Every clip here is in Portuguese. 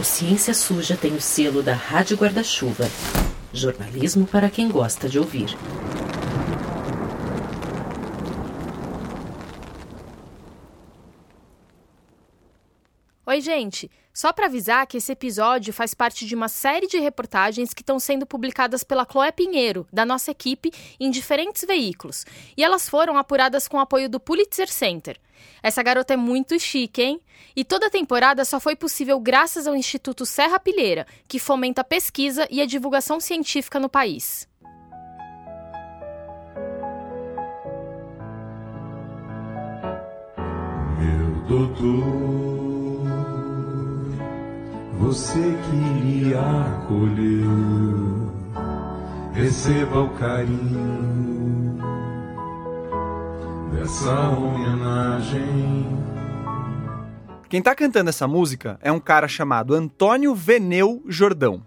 O Ciência Suja tem o selo da Rádio Guarda-Chuva. Jornalismo para quem gosta de ouvir. Oi, gente! Só para avisar que esse episódio faz parte de uma série de reportagens que estão sendo publicadas pela Chloé Pinheiro, da nossa equipe, em diferentes veículos. E elas foram apuradas com o apoio do Pulitzer Center. Essa garota é muito chique, hein? E toda a temporada só foi possível graças ao Instituto Serra Pilheira, que fomenta a pesquisa e a divulgação científica no país. Meu doutor você que lhe acolheu, receba o carinho dessa homenagem. Quem está cantando essa música é um cara chamado Antônio Veneu Jordão.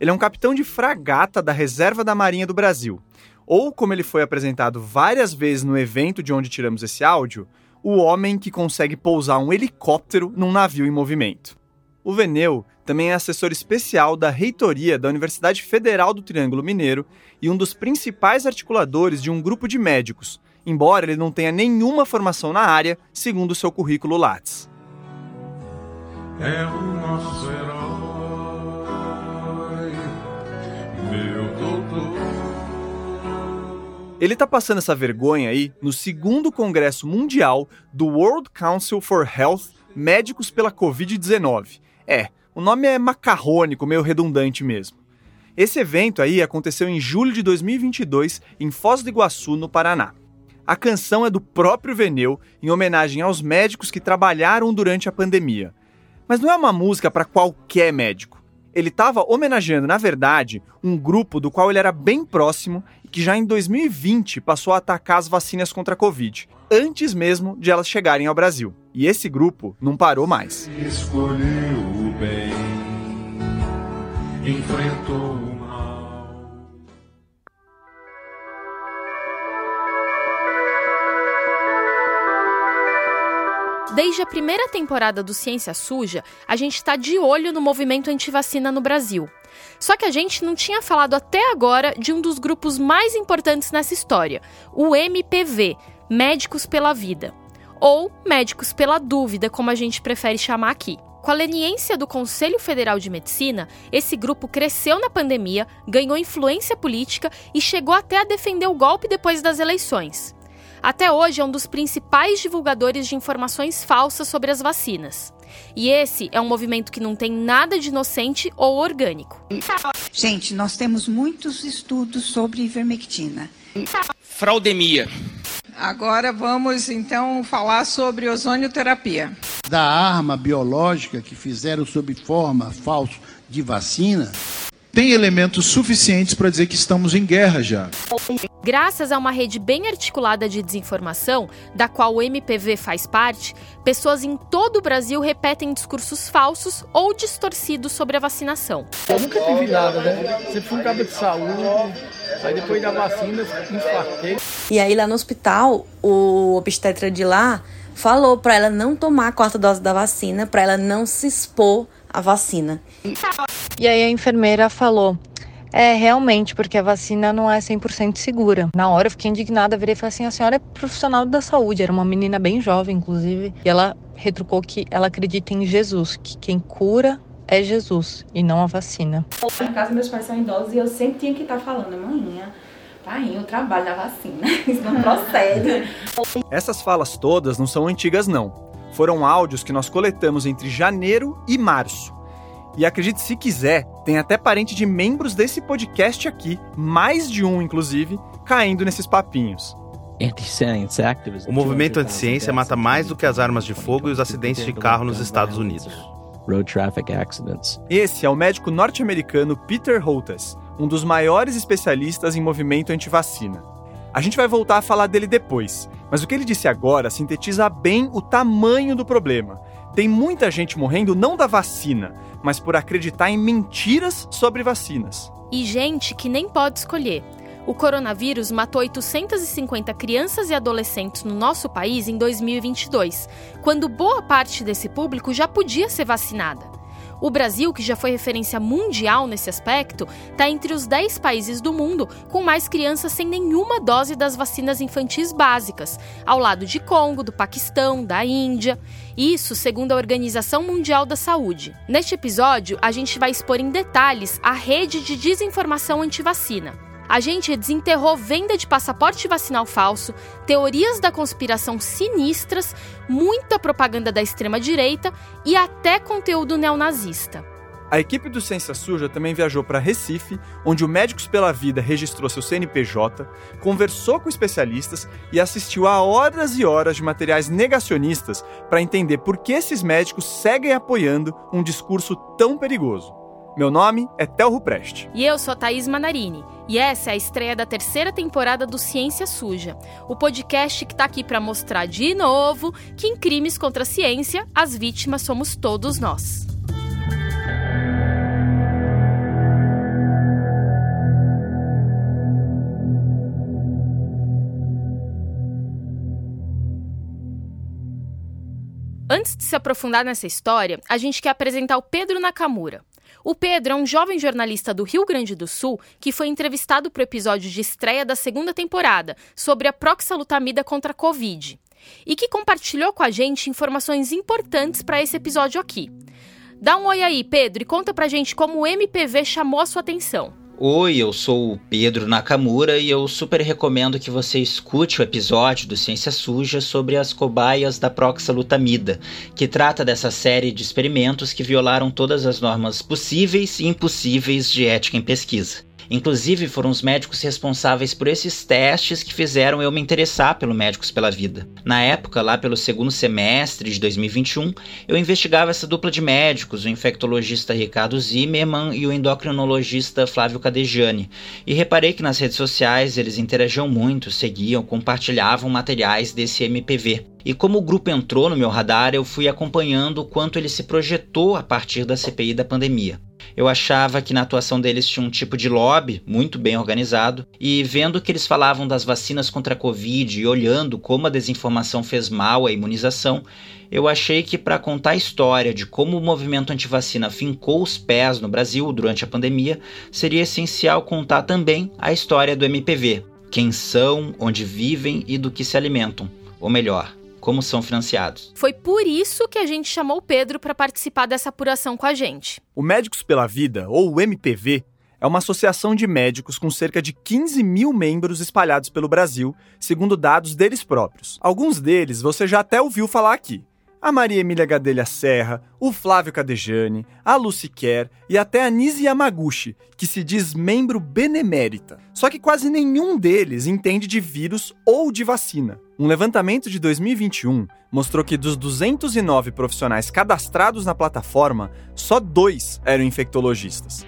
Ele é um capitão de fragata da Reserva da Marinha do Brasil. Ou, como ele foi apresentado várias vezes no evento de onde tiramos esse áudio, o homem que consegue pousar um helicóptero num navio em movimento. O Veneu também é assessor especial da reitoria da Universidade Federal do Triângulo Mineiro e um dos principais articuladores de um grupo de médicos, embora ele não tenha nenhuma formação na área, segundo seu currículo Lattes. É o nosso herói, meu doutor. Ele está passando essa vergonha aí no segundo Congresso Mundial do World Council for Health Médicos pela Covid-19, é, o nome é macarrônico, meio redundante mesmo. Esse evento aí aconteceu em julho de 2022 em Foz do Iguaçu, no Paraná. A canção é do próprio Veneu, em homenagem aos médicos que trabalharam durante a pandemia. Mas não é uma música para qualquer médico. Ele estava homenageando, na verdade, um grupo do qual ele era bem próximo e que já em 2020 passou a atacar as vacinas contra a Covid, antes mesmo de elas chegarem ao Brasil. E esse grupo não parou mais. Escolheu o bem, enfrentou Desde a primeira temporada do Ciência Suja, a gente está de olho no movimento antivacina no Brasil. Só que a gente não tinha falado até agora de um dos grupos mais importantes nessa história, o MPV Médicos pela Vida ou Médicos pela Dúvida, como a gente prefere chamar aqui. Com a leniência do Conselho Federal de Medicina, esse grupo cresceu na pandemia, ganhou influência política e chegou até a defender o golpe depois das eleições. Até hoje é um dos principais divulgadores de informações falsas sobre as vacinas. E esse é um movimento que não tem nada de inocente ou orgânico. Gente, nós temos muitos estudos sobre ivermectina. Fraudemia. Agora vamos então falar sobre ozonioterapia. Da arma biológica que fizeram sob forma falso de vacina. Tem elementos suficientes para dizer que estamos em guerra já. Graças a uma rede bem articulada de desinformação, da qual o MPV faz parte, pessoas em todo o Brasil repetem discursos falsos ou distorcidos sobre a vacinação. Eu nunca tive nada, né? Sempre fui um cabo de saúde, aí depois da vacina infartei. E aí lá no hospital, o obstetra de lá falou para ela não tomar a quarta dose da vacina, para ela não se expor à vacina. E aí a enfermeira falou: é, realmente, porque a vacina não é 100% segura. Na hora eu fiquei indignada, virei e falei assim: a senhora é profissional da saúde, era uma menina bem jovem, inclusive, e ela retrucou que ela acredita em Jesus, que quem cura é Jesus e não a vacina. No caso, meus pais são idosos e eu sempre tinha que estar falando, manhã. Pai, eu trabalho na vacina, isso não procede. Essas falas todas não são antigas, não. Foram áudios que nós coletamos entre janeiro e março. E acredite se quiser, tem até parente de membros desse podcast aqui, mais de um inclusive, caindo nesses papinhos. O movimento anti-ciência mata mais do que as armas de fogo e os acidentes de carro nos Estados Unidos. Esse é o médico norte-americano Peter Holtes, um dos maiores especialistas em movimento anti-vacina. A gente vai voltar a falar dele depois, mas o que ele disse agora sintetiza bem o tamanho do problema. Tem muita gente morrendo não da vacina, mas por acreditar em mentiras sobre vacinas. E gente que nem pode escolher. O coronavírus matou 850 crianças e adolescentes no nosso país em 2022, quando boa parte desse público já podia ser vacinada. O Brasil, que já foi referência mundial nesse aspecto, está entre os 10 países do mundo com mais crianças sem nenhuma dose das vacinas infantis básicas, ao lado de Congo, do Paquistão, da Índia. Isso segundo a Organização Mundial da Saúde. Neste episódio, a gente vai expor em detalhes a rede de desinformação antivacina a gente desenterrou venda de passaporte vacinal falso, teorias da conspiração sinistras, muita propaganda da extrema-direita e até conteúdo neonazista. A equipe do Ciência Suja também viajou para Recife, onde o Médicos pela Vida registrou seu CNPJ, conversou com especialistas e assistiu a horas e horas de materiais negacionistas para entender por que esses médicos seguem apoiando um discurso tão perigoso. Meu nome é Telro Preste. E eu sou a Thaís Manarini. E essa é a estreia da terceira temporada do Ciência Suja, o podcast que está aqui para mostrar de novo que em crimes contra a ciência, as vítimas somos todos nós. Antes de se aprofundar nessa história, a gente quer apresentar o Pedro Nakamura. O Pedro é um jovem jornalista do Rio Grande do Sul que foi entrevistado para o episódio de estreia da segunda temporada sobre a proxalutamida contra a Covid e que compartilhou com a gente informações importantes para esse episódio aqui. Dá um oi aí, Pedro, e conta pra gente como o MPV chamou a sua atenção. Oi, eu sou o Pedro Nakamura e eu super recomendo que você escute o episódio do Ciência Suja sobre as cobaias da proxalutamida, que trata dessa série de experimentos que violaram todas as normas possíveis e impossíveis de ética em pesquisa. Inclusive, foram os médicos responsáveis por esses testes que fizeram eu me interessar pelo Médicos pela Vida. Na época, lá pelo segundo semestre de 2021, eu investigava essa dupla de médicos, o infectologista Ricardo Zimmermann e o endocrinologista Flávio Cadejani, e reparei que nas redes sociais eles interagiam muito, seguiam, compartilhavam materiais desse MPV. E como o grupo entrou no meu radar, eu fui acompanhando o quanto ele se projetou a partir da CPI da pandemia. Eu achava que na atuação deles tinha um tipo de lobby muito bem organizado, e vendo que eles falavam das vacinas contra a Covid e olhando como a desinformação fez mal à imunização, eu achei que para contar a história de como o movimento antivacina fincou os pés no Brasil durante a pandemia, seria essencial contar também a história do MPV, quem são, onde vivem e do que se alimentam. Ou melhor, como são financiados. Foi por isso que a gente chamou o Pedro para participar dessa apuração com a gente. O Médicos pela Vida, ou o MPV, é uma associação de médicos com cerca de 15 mil membros espalhados pelo Brasil, segundo dados deles próprios. Alguns deles você já até ouviu falar aqui a Maria Emília Gadelha Serra, o Flávio Cadejani, a Lucy Kerr e até a Nise Yamaguchi, que se diz membro benemérita. Só que quase nenhum deles entende de vírus ou de vacina. Um levantamento de 2021 mostrou que dos 209 profissionais cadastrados na plataforma, só dois eram infectologistas.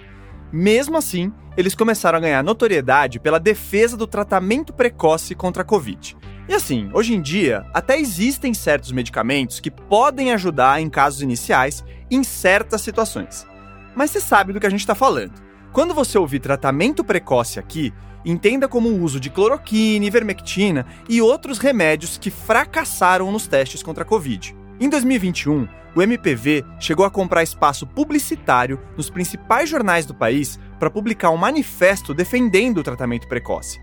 Mesmo assim, eles começaram a ganhar notoriedade pela defesa do tratamento precoce contra a Covid. E assim, hoje em dia, até existem certos medicamentos que podem ajudar em casos iniciais em certas situações. Mas você sabe do que a gente está falando. Quando você ouvir tratamento precoce aqui, entenda como o uso de cloroquina, ivermectina e outros remédios que fracassaram nos testes contra a Covid. Em 2021, o MPV chegou a comprar espaço publicitário nos principais jornais do país para publicar um manifesto defendendo o tratamento precoce.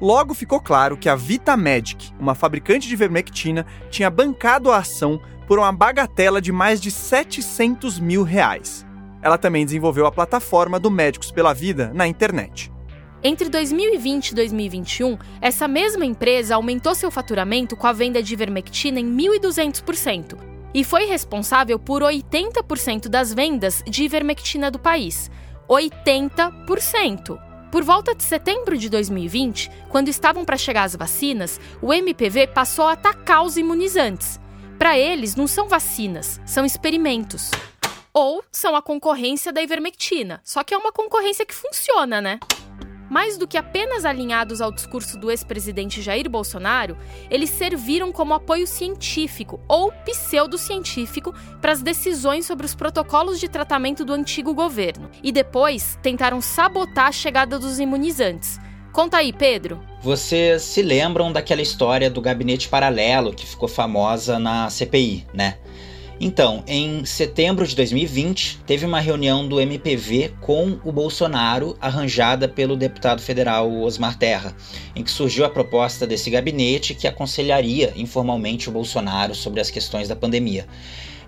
Logo ficou claro que a Vitamedic, uma fabricante de vermectina, tinha bancado a ação por uma bagatela de mais de 700 mil reais. Ela também desenvolveu a plataforma do Médicos pela Vida na internet. Entre 2020 e 2021, essa mesma empresa aumentou seu faturamento com a venda de ivermectina em 1.200% e foi responsável por 80% das vendas de ivermectina do país. 80%! Por volta de setembro de 2020, quando estavam para chegar as vacinas, o MPV passou a atacar os imunizantes. Para eles, não são vacinas, são experimentos. Ou são a concorrência da ivermectina. Só que é uma concorrência que funciona, né? Mais do que apenas alinhados ao discurso do ex-presidente Jair Bolsonaro, eles serviram como apoio científico ou pseudocientífico para as decisões sobre os protocolos de tratamento do antigo governo. E depois tentaram sabotar a chegada dos imunizantes. Conta aí, Pedro. Vocês se lembram daquela história do gabinete paralelo que ficou famosa na CPI, né? Então, em setembro de 2020, teve uma reunião do MPV com o Bolsonaro, arranjada pelo deputado federal Osmar Terra, em que surgiu a proposta desse gabinete que aconselharia informalmente o Bolsonaro sobre as questões da pandemia.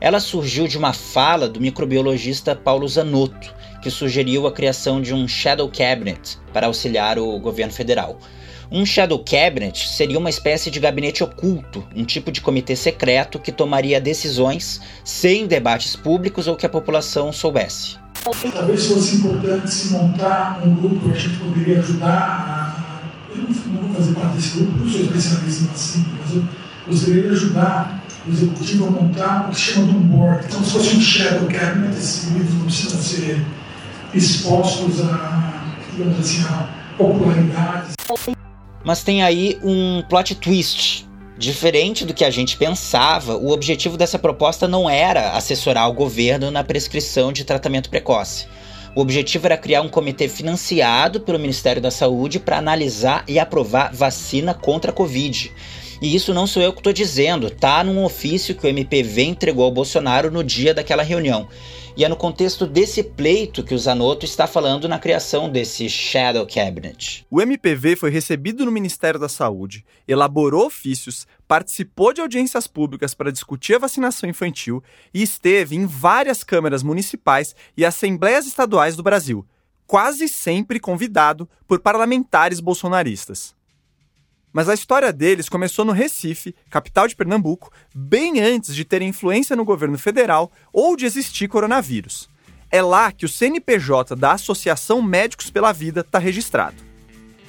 Ela surgiu de uma fala do microbiologista Paulo Zanotto, que sugeriu a criação de um Shadow Cabinet para auxiliar o governo federal. Um Shadow Cabinet seria uma espécie de gabinete oculto, um tipo de comitê secreto que tomaria decisões sem debates públicos ou que a população soubesse. Talvez fosse importante se montar um grupo que a gente poderia ajudar a. Eu não, vou fazer parte desse grupo, não sou especialista assim, mas eu gostaria de ajudar o executivo a montar o que chama de um board. Então, se fosse um Shadow Cabinet, esses livros não precisam ser expostos a, digamos assim, a popularidade. Mas tem aí um plot twist. Diferente do que a gente pensava, o objetivo dessa proposta não era assessorar o governo na prescrição de tratamento precoce. O objetivo era criar um comitê financiado pelo Ministério da Saúde para analisar e aprovar vacina contra a Covid. E isso não sou eu que estou dizendo, tá num ofício que o MPV entregou ao Bolsonaro no dia daquela reunião. E é no contexto desse pleito que o Zanotto está falando na criação desse Shadow Cabinet. O MPV foi recebido no Ministério da Saúde, elaborou ofícios, participou de audiências públicas para discutir a vacinação infantil e esteve em várias câmaras municipais e assembleias estaduais do Brasil, quase sempre convidado por parlamentares bolsonaristas. Mas a história deles começou no Recife, capital de Pernambuco, bem antes de ter influência no governo federal ou de existir coronavírus. É lá que o CNPJ da Associação Médicos pela Vida está registrado.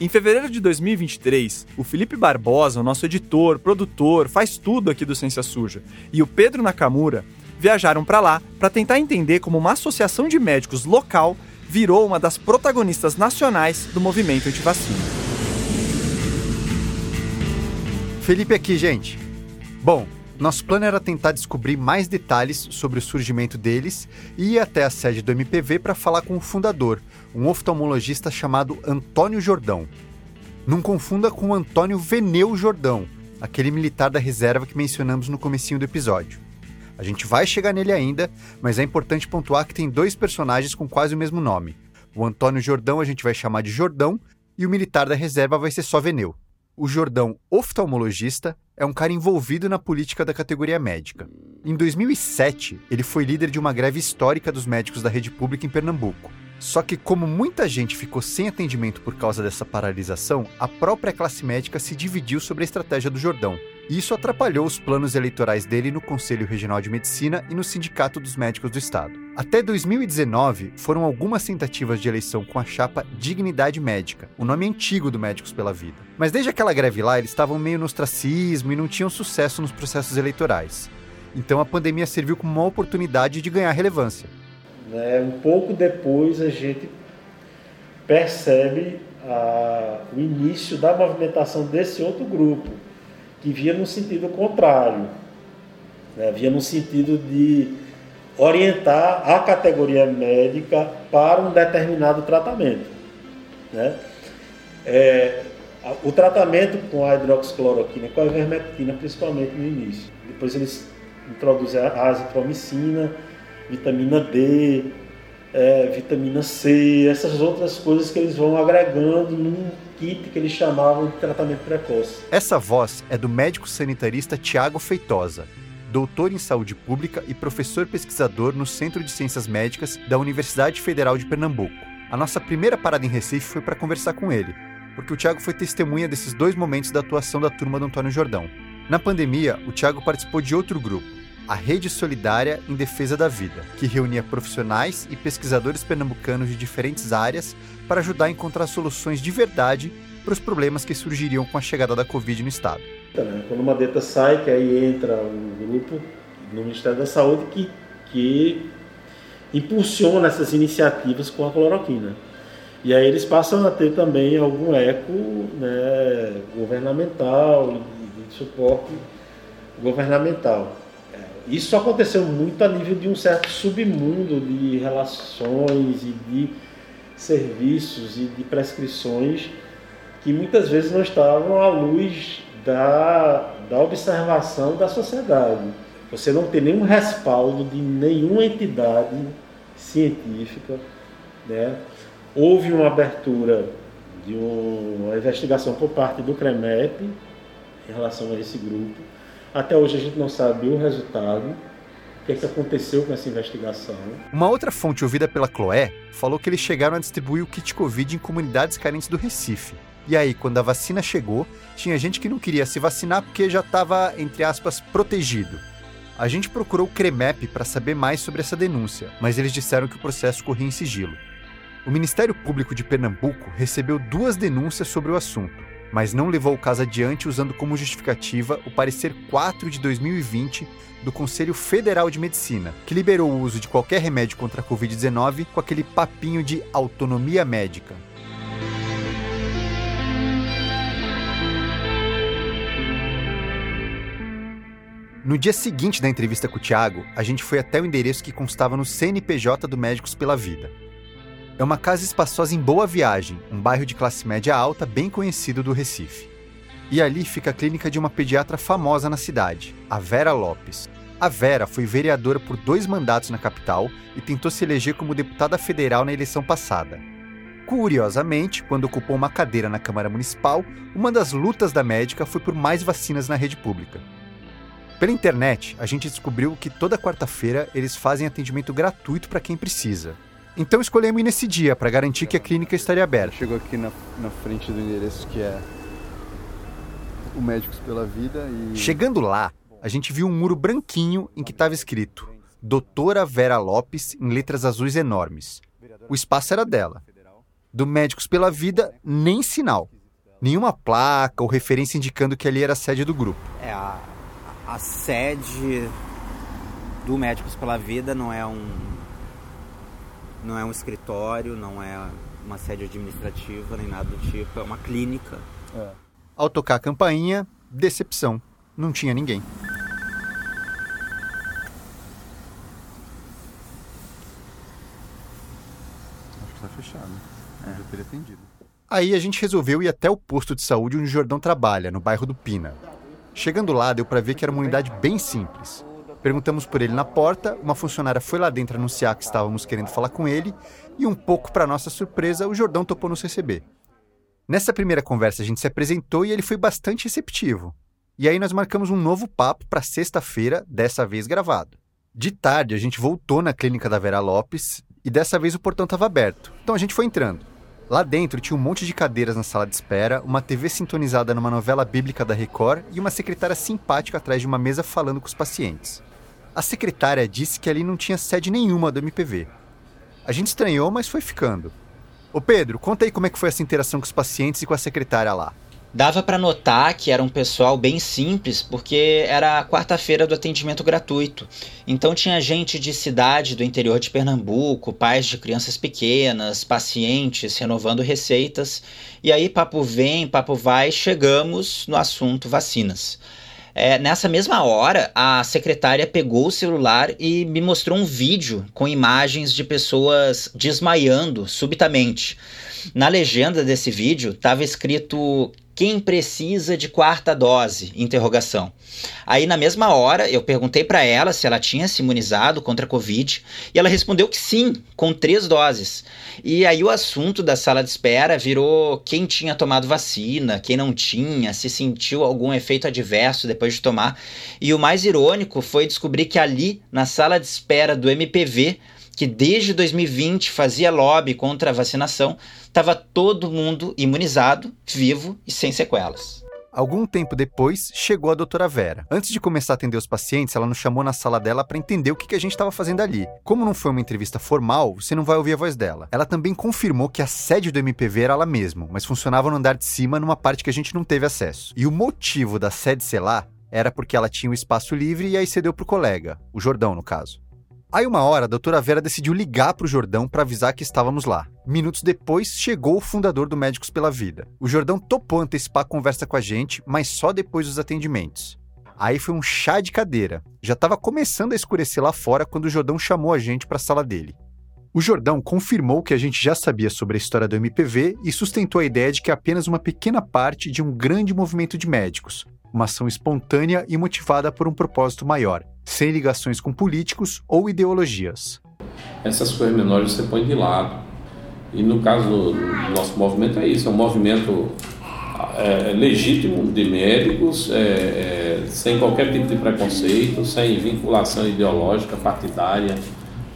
Em fevereiro de 2023, o Felipe Barbosa, o nosso editor, produtor, faz tudo aqui do Ciência Suja, e o Pedro Nakamura viajaram para lá para tentar entender como uma associação de médicos local virou uma das protagonistas nacionais do movimento antivacina. Felipe aqui, gente. Bom, nosso plano era tentar descobrir mais detalhes sobre o surgimento deles e ir até a sede do MPV para falar com o fundador, um oftalmologista chamado Antônio Jordão. Não confunda com Antônio Veneu Jordão, aquele militar da reserva que mencionamos no comecinho do episódio. A gente vai chegar nele ainda, mas é importante pontuar que tem dois personagens com quase o mesmo nome. O Antônio Jordão a gente vai chamar de Jordão e o militar da reserva vai ser só Veneu. O Jordão, oftalmologista, é um cara envolvido na política da categoria médica. Em 2007, ele foi líder de uma greve histórica dos médicos da rede pública em Pernambuco. Só que, como muita gente ficou sem atendimento por causa dessa paralisação, a própria classe médica se dividiu sobre a estratégia do Jordão. Isso atrapalhou os planos eleitorais dele no Conselho Regional de Medicina e no Sindicato dos Médicos do Estado. Até 2019, foram algumas tentativas de eleição com a chapa Dignidade Médica, o nome antigo do Médicos pela Vida. Mas desde aquela greve lá, eles estavam meio no ostracismo e não tinham sucesso nos processos eleitorais. Então a pandemia serviu como uma oportunidade de ganhar relevância. Né? Um pouco depois a gente percebe a, o início da movimentação desse outro grupo, que via no sentido contrário, né? via no sentido de orientar a categoria médica para um determinado tratamento. Né? É, o tratamento com a hidroxicloroquina, com a ivermectina principalmente no início. Depois eles introduzem a azitromicina, vitamina D, é, vitamina C, essas outras coisas que eles vão agregando num kit que eles chamavam de tratamento precoce. Essa voz é do médico sanitarista Tiago Feitosa, doutor em saúde pública e professor pesquisador no Centro de Ciências Médicas da Universidade Federal de Pernambuco. A nossa primeira parada em Recife foi para conversar com ele, porque o Tiago foi testemunha desses dois momentos da atuação da turma do Antônio Jordão. Na pandemia, o Tiago participou de outro grupo, a Rede Solidária em Defesa da Vida, que reunia profissionais e pesquisadores pernambucanos de diferentes áreas para ajudar a encontrar soluções de verdade para os problemas que surgiriam com a chegada da Covid no estado. Quando uma deta sai, que aí entra um grupo no Ministério da Saúde que, que impulsiona essas iniciativas com a cloroquina. E aí eles passam a ter também algum eco né, governamental, de suporte governamental. Isso aconteceu muito a nível de um certo submundo de relações e de serviços e de prescrições que muitas vezes não estavam à luz da, da observação da sociedade. Você não tem nenhum respaldo de nenhuma entidade científica. Né? Houve uma abertura de uma investigação por parte do CREMEP em relação a esse grupo. Até hoje a gente não sabe o resultado, o que, é que aconteceu com essa investigação. Uma outra fonte ouvida pela Chloé falou que eles chegaram a distribuir o kit Covid em comunidades carentes do Recife. E aí, quando a vacina chegou, tinha gente que não queria se vacinar porque já estava, entre aspas, protegido. A gente procurou o CREMEP para saber mais sobre essa denúncia, mas eles disseram que o processo corria em sigilo. O Ministério Público de Pernambuco recebeu duas denúncias sobre o assunto, mas não levou o caso adiante usando como justificativa o parecer 4 de 2020 do Conselho Federal de Medicina, que liberou o uso de qualquer remédio contra a Covid-19 com aquele papinho de autonomia médica. No dia seguinte da entrevista com o Thiago, a gente foi até o endereço que constava no CNPJ do Médicos pela Vida. É uma casa espaçosa em Boa Viagem, um bairro de classe média alta bem conhecido do Recife. E ali fica a clínica de uma pediatra famosa na cidade, a Vera Lopes. A Vera foi vereadora por dois mandatos na capital e tentou se eleger como deputada federal na eleição passada. Curiosamente, quando ocupou uma cadeira na Câmara Municipal, uma das lutas da médica foi por mais vacinas na rede pública. Pela internet, a gente descobriu que toda quarta-feira eles fazem atendimento gratuito para quem precisa. Então escolhemos ir nesse dia para garantir que a clínica estaria aberta. Chegou aqui na, na frente do endereço que é o Médicos pela Vida e. Chegando lá, a gente viu um muro branquinho em que estava escrito Doutora Vera Lopes em letras azuis enormes. O espaço era dela. Do Médicos pela Vida, nem sinal. Nenhuma placa ou referência indicando que ali era a sede do grupo. É, a, a sede do Médicos pela Vida não é um não é um escritório, não é uma sede administrativa nem nada do tipo, é uma clínica. É. Ao tocar a campainha, decepção. Não tinha ninguém. Acho que tá fechado. É. Eu teria atendido. Aí a gente resolveu ir até o posto de saúde onde o Jordão trabalha, no bairro do Pina. Chegando lá, deu para ver que era uma unidade bem simples. Perguntamos por ele na porta, uma funcionária foi lá dentro anunciar que estávamos querendo falar com ele e, um pouco para nossa surpresa, o Jordão topou nos receber. Nessa primeira conversa, a gente se apresentou e ele foi bastante receptivo. E aí nós marcamos um novo papo para sexta-feira, dessa vez gravado. De tarde, a gente voltou na clínica da Vera Lopes e dessa vez o portão estava aberto. Então a gente foi entrando. Lá dentro tinha um monte de cadeiras na sala de espera, uma TV sintonizada numa novela bíblica da Record e uma secretária simpática atrás de uma mesa falando com os pacientes. A secretária disse que ali não tinha sede nenhuma do MPV. A gente estranhou, mas foi ficando. Ô Pedro, conta aí como é que foi essa interação com os pacientes e com a secretária lá. Dava para notar que era um pessoal bem simples, porque era a quarta-feira do atendimento gratuito. Então tinha gente de cidade do interior de Pernambuco, pais de crianças pequenas, pacientes renovando receitas. E aí, papo vem, papo vai, chegamos no assunto vacinas. É, nessa mesma hora, a secretária pegou o celular e me mostrou um vídeo com imagens de pessoas desmaiando subitamente. Na legenda desse vídeo estava escrito quem precisa de quarta dose? Interrogação. Aí na mesma hora eu perguntei para ela se ela tinha se imunizado contra a Covid e ela respondeu que sim, com três doses. E aí o assunto da sala de espera virou quem tinha tomado vacina, quem não tinha, se sentiu algum efeito adverso depois de tomar. E o mais irônico foi descobrir que ali na sala de espera do MPV que desde 2020 fazia lobby contra a vacinação, estava todo mundo imunizado, vivo e sem sequelas. Algum tempo depois, chegou a doutora Vera. Antes de começar a atender os pacientes, ela nos chamou na sala dela para entender o que a gente estava fazendo ali. Como não foi uma entrevista formal, você não vai ouvir a voz dela. Ela também confirmou que a sede do MPV era lá mesmo, mas funcionava no andar de cima numa parte que a gente não teve acesso. E o motivo da sede ser lá era porque ela tinha um espaço livre e aí cedeu pro colega, o Jordão, no caso. Aí uma hora, a doutora Vera decidiu ligar para o Jordão para avisar que estávamos lá. Minutos depois, chegou o fundador do Médicos pela Vida. O Jordão topou antecipar a conversa com a gente, mas só depois dos atendimentos. Aí foi um chá de cadeira. Já estava começando a escurecer lá fora quando o Jordão chamou a gente para a sala dele. O Jordão confirmou que a gente já sabia sobre a história do MPV e sustentou a ideia de que é apenas uma pequena parte de um grande movimento de médicos, uma ação espontânea e motivada por um propósito maior, sem ligações com políticos ou ideologias. Essas coisas menores você põe de lado. E no caso do nosso movimento é isso, é um movimento é, legítimo de médicos, é, é, sem qualquer tipo de preconceito, sem vinculação ideológica, partidária,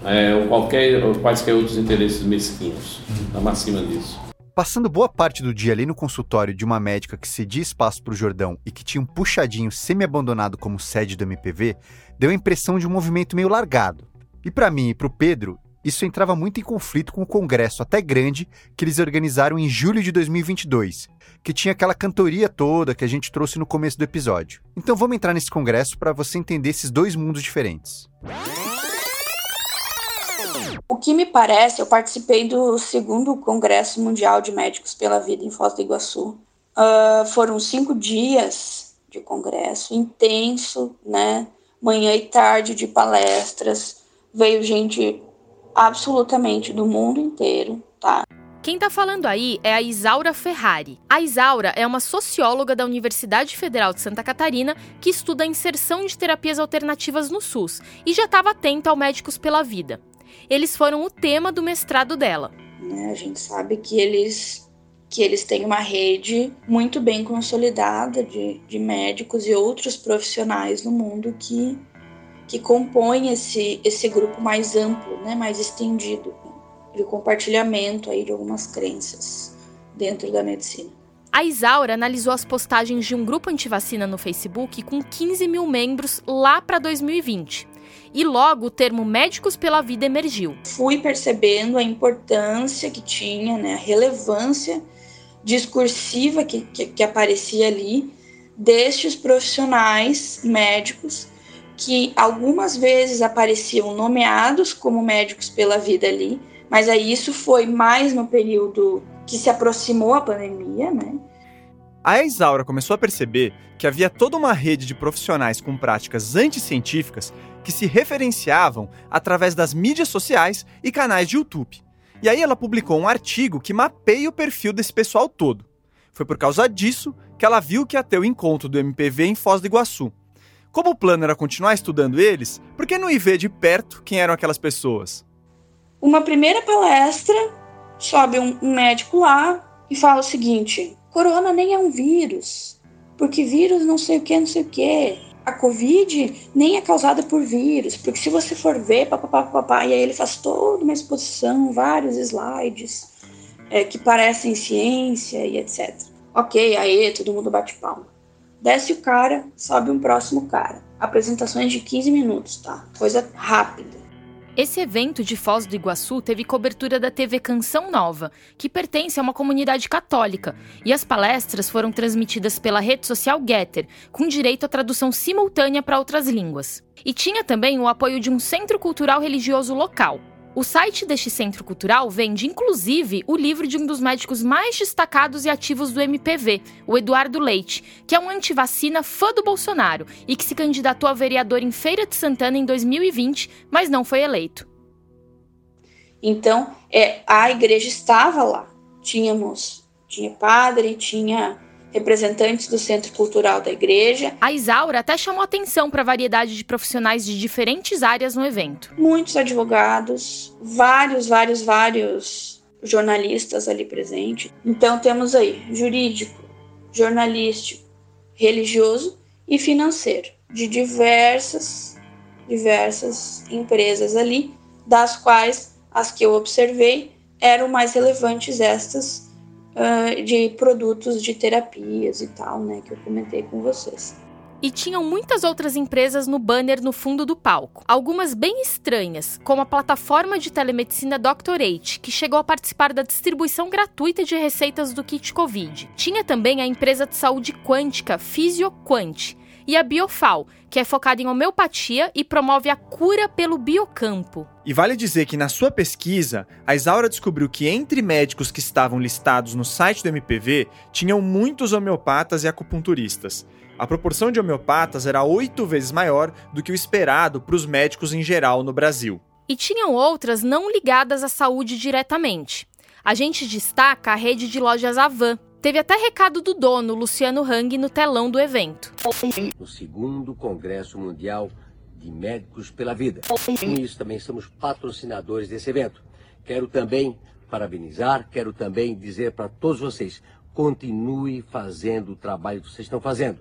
é, ou qualquer, ou quaisquer outros interesses mesquinhos. Estamos acima disso. Passando boa parte do dia ali no consultório de uma médica que cedia espaço para o Jordão e que tinha um puxadinho semi-abandonado como sede do MPV, deu a impressão de um movimento meio largado. E para mim e para o Pedro, isso entrava muito em conflito com o congresso até grande que eles organizaram em julho de 2022, que tinha aquela cantoria toda que a gente trouxe no começo do episódio. Então vamos entrar nesse congresso para você entender esses dois mundos diferentes. O que me parece, eu participei do segundo Congresso Mundial de Médicos pela Vida em Foz do Iguaçu. Uh, foram cinco dias de congresso intenso, né? Manhã e tarde de palestras. Veio gente absolutamente do mundo inteiro, tá? Quem está falando aí é a Isaura Ferrari. A Isaura é uma socióloga da Universidade Federal de Santa Catarina que estuda a inserção de terapias alternativas no SUS e já estava atenta ao Médicos pela Vida. Eles foram o tema do mestrado dela. Né, a gente sabe que eles que eles têm uma rede muito bem consolidada de, de médicos e outros profissionais no mundo que que compõe esse, esse grupo mais amplo, né, mais estendido, de compartilhamento aí de algumas crenças dentro da medicina. A Isaura analisou as postagens de um grupo antivacina no Facebook com 15 mil membros lá para 2020. E logo o termo Médicos pela Vida emergiu. Fui percebendo a importância que tinha, né, a relevância discursiva que, que, que aparecia ali destes profissionais médicos que algumas vezes apareciam nomeados como médicos pela vida ali, mas aí isso foi mais no período que se aproximou a pandemia, né? A Isaura começou a perceber que havia toda uma rede de profissionais com práticas anticientíficas que se referenciavam através das mídias sociais e canais de YouTube. E aí ela publicou um artigo que mapeia o perfil desse pessoal todo. Foi por causa disso que ela viu que ia ter o encontro do MPV em Foz do Iguaçu. Como o plano era continuar estudando eles, por que não ir ver de perto quem eram aquelas pessoas? Uma primeira palestra, sobe um, médico lá e fala o seguinte: corona nem é um vírus, porque vírus não sei o que, não sei o que. A Covid nem é causada por vírus, porque se você for ver, papapá, papapá, e aí ele faz toda uma exposição, vários slides é, que parecem ciência e etc. Ok, aí todo mundo bate palma. Desce o cara, sobe um próximo cara. Apresentações de 15 minutos, tá? Coisa rápida. Esse evento de Foz do Iguaçu teve cobertura da TV Canção Nova, que pertence a uma comunidade católica, e as palestras foram transmitidas pela rede social Getter, com direito à tradução simultânea para outras línguas. E tinha também o apoio de um centro cultural religioso local. O site deste centro cultural vende, inclusive, o livro de um dos médicos mais destacados e ativos do MPV, o Eduardo Leite, que é um antivacina fã do Bolsonaro e que se candidatou a vereador em Feira de Santana em 2020, mas não foi eleito. Então, é, a igreja estava lá. Tínhamos, tinha padre, tinha representantes do Centro Cultural da Igreja. A Isaura até chamou atenção para a variedade de profissionais de diferentes áreas no evento. Muitos advogados, vários, vários, vários jornalistas ali presentes. Então temos aí jurídico, jornalístico, religioso e financeiro, de diversas diversas empresas ali, das quais as que eu observei eram mais relevantes estas uh, de produtos de terapias e tal, né, que eu comentei com vocês. E tinham muitas outras empresas no banner no fundo do palco. Algumas bem estranhas, como a plataforma de telemedicina. H, que chegou a participar da distribuição gratuita de receitas do kit Covid. Tinha também a empresa de saúde quântica PhysioQuant, e a Biofal, que é focada em homeopatia e promove a cura pelo biocampo. E vale dizer que na sua pesquisa, a Isaura descobriu que entre médicos que estavam listados no site do MPV, tinham muitos homeopatas e acupunturistas. A proporção de homeopatas era oito vezes maior do que o esperado para os médicos em geral no Brasil. E tinham outras não ligadas à saúde diretamente. A gente destaca a rede de lojas Avan, Teve até recado do dono, Luciano Hang, no telão do evento. No segundo Congresso Mundial de Médicos pela Vida. Com isso, também somos patrocinadores desse evento. Quero também parabenizar, quero também dizer para todos vocês, continue fazendo o trabalho que vocês estão fazendo,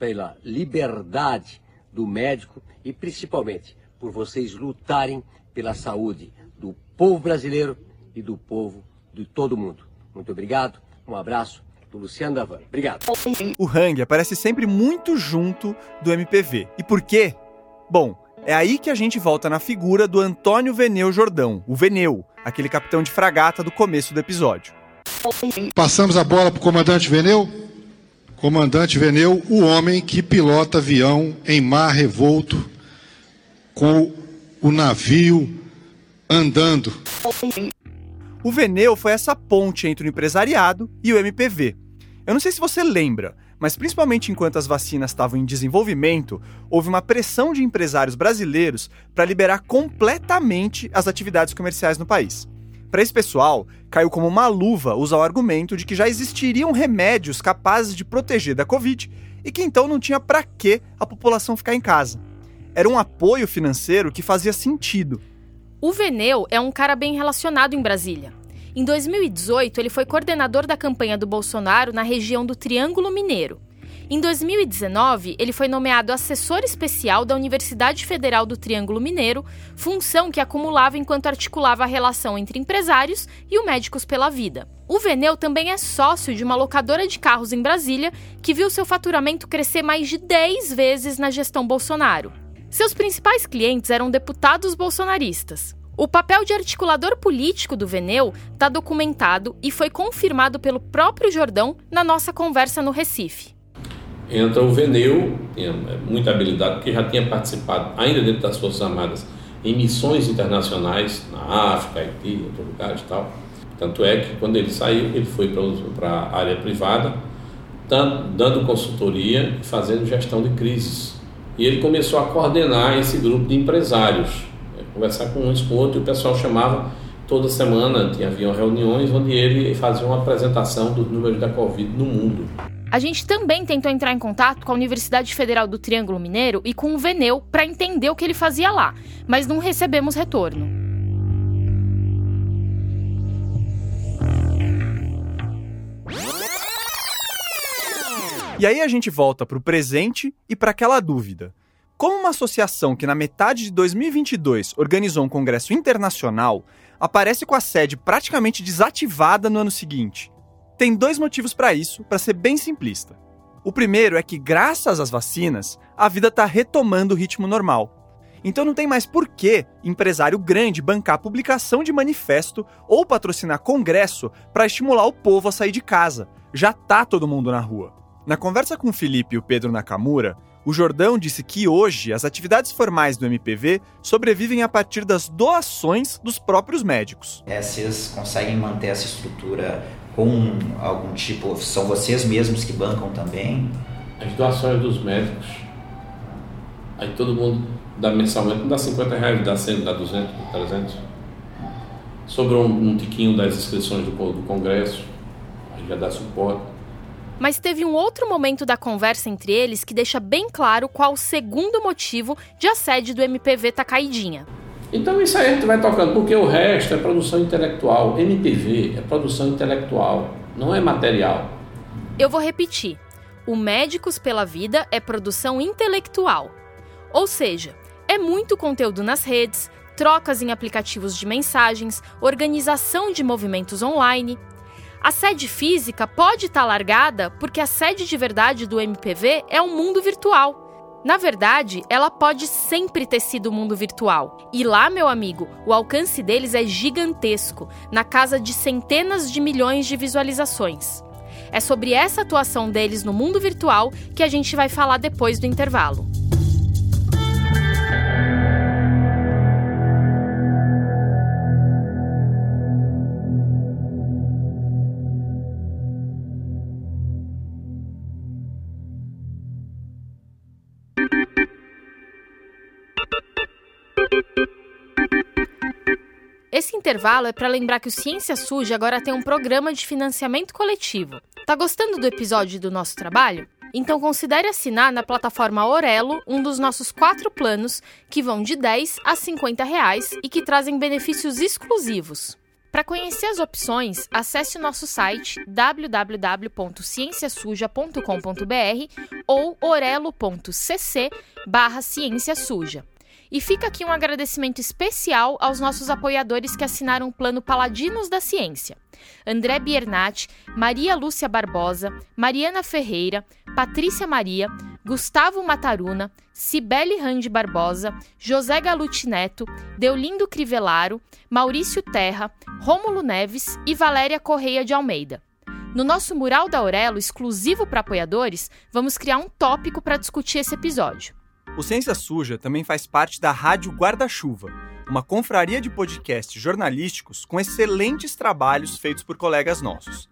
pela liberdade do médico e principalmente por vocês lutarem pela saúde do povo brasileiro e do povo de todo mundo. Muito obrigado, um abraço do Luciano Davan. Obrigado. O Hang aparece sempre muito junto do MPV. E por quê? Bom, é aí que a gente volta na figura do Antônio Veneu Jordão, o Veneu, aquele capitão de fragata do começo do episódio. Passamos a bola para o comandante Veneu. Comandante Veneu, o homem que pilota avião em mar revolto com o navio andando. O Veneu foi essa ponte entre o empresariado e o MPV. Eu não sei se você lembra, mas principalmente enquanto as vacinas estavam em desenvolvimento, houve uma pressão de empresários brasileiros para liberar completamente as atividades comerciais no país. Para esse pessoal, caiu como uma luva usar o argumento de que já existiriam remédios capazes de proteger da Covid e que então não tinha para que a população ficar em casa. Era um apoio financeiro que fazia sentido. O Veneu é um cara bem relacionado em Brasília. Em 2018, ele foi coordenador da campanha do Bolsonaro na região do Triângulo Mineiro. Em 2019, ele foi nomeado assessor especial da Universidade Federal do Triângulo Mineiro, função que acumulava enquanto articulava a relação entre empresários e o Médicos pela Vida. O Veneu também é sócio de uma locadora de carros em Brasília, que viu seu faturamento crescer mais de 10 vezes na gestão Bolsonaro. Seus principais clientes eram deputados bolsonaristas. O papel de articulador político do Veneu está documentado e foi confirmado pelo próprio Jordão na nossa conversa no Recife entra o Veneu, tinha muita habilidade, porque já tinha participado, ainda dentro das Forças Armadas, em missões internacionais, na África, Haiti, em outros lugares e tal. Tanto é que quando ele saiu, ele foi para a área privada, dando consultoria e fazendo gestão de crises. E ele começou a coordenar esse grupo de empresários, né, conversar com uns com outros, e o pessoal chamava toda semana, tinha, haviam reuniões onde ele fazia uma apresentação dos números da Covid no mundo. A gente também tentou entrar em contato com a Universidade Federal do Triângulo Mineiro e com o Veneu para entender o que ele fazia lá, mas não recebemos retorno. E aí a gente volta para o presente e para aquela dúvida. Como uma associação que na metade de 2022 organizou um congresso internacional aparece com a sede praticamente desativada no ano seguinte? Tem dois motivos para isso, para ser bem simplista. O primeiro é que, graças às vacinas, a vida está retomando o ritmo normal. Então não tem mais por que empresário grande bancar publicação de manifesto ou patrocinar congresso para estimular o povo a sair de casa. Já tá todo mundo na rua. Na conversa com o Felipe e o Pedro Nakamura, o Jordão disse que hoje as atividades formais do MPV sobrevivem a partir das doações dos próprios médicos. É, vocês conseguem manter essa estrutura com algum tipo, são vocês mesmos que bancam também? As doações dos médicos, aí todo mundo dá mensalmente, não dá 50 reais, dá 100, dá 200, dá 300. Sobrou um, um tiquinho das inscrições do, do congresso, aí já dá suporte. Mas teve um outro momento da conversa entre eles que deixa bem claro qual o segundo motivo de a sede do MPV tá caidinha. Então isso aí a gente vai tocando, porque o resto é produção intelectual. MPV é produção intelectual, não é material. Eu vou repetir. O Médicos pela Vida é produção intelectual. Ou seja, é muito conteúdo nas redes, trocas em aplicativos de mensagens, organização de movimentos online. A sede física pode estar tá largada porque a sede de verdade do MPV é um mundo virtual. Na verdade, ela pode sempre ter sido o mundo virtual. E lá, meu amigo, o alcance deles é gigantesco, na casa de centenas de milhões de visualizações. É sobre essa atuação deles no mundo virtual que a gente vai falar depois do intervalo. Intervalo é para lembrar que o Ciência Suja agora tem um programa de financiamento coletivo. Tá gostando do episódio do nosso trabalho? Então considere assinar na plataforma Orelo um dos nossos quatro planos que vão de 10 a 50 reais e que trazem benefícios exclusivos. Para conhecer as opções, acesse o nosso site www.cienciasuja.com.br ou orelo.cc barra. E fica aqui um agradecimento especial aos nossos apoiadores que assinaram o plano Paladinos da Ciência. André Biernat, Maria Lúcia Barbosa, Mariana Ferreira, Patrícia Maria, Gustavo Mataruna, Cibele Rande Barbosa, José Galute Neto, Deolindo Crivelaro, Maurício Terra, Rômulo Neves e Valéria Correia de Almeida. No nosso mural da Aurelo, exclusivo para apoiadores, vamos criar um tópico para discutir esse episódio. O Ciência Suja também faz parte da Rádio Guarda-Chuva, uma confraria de podcasts jornalísticos com excelentes trabalhos feitos por colegas nossos.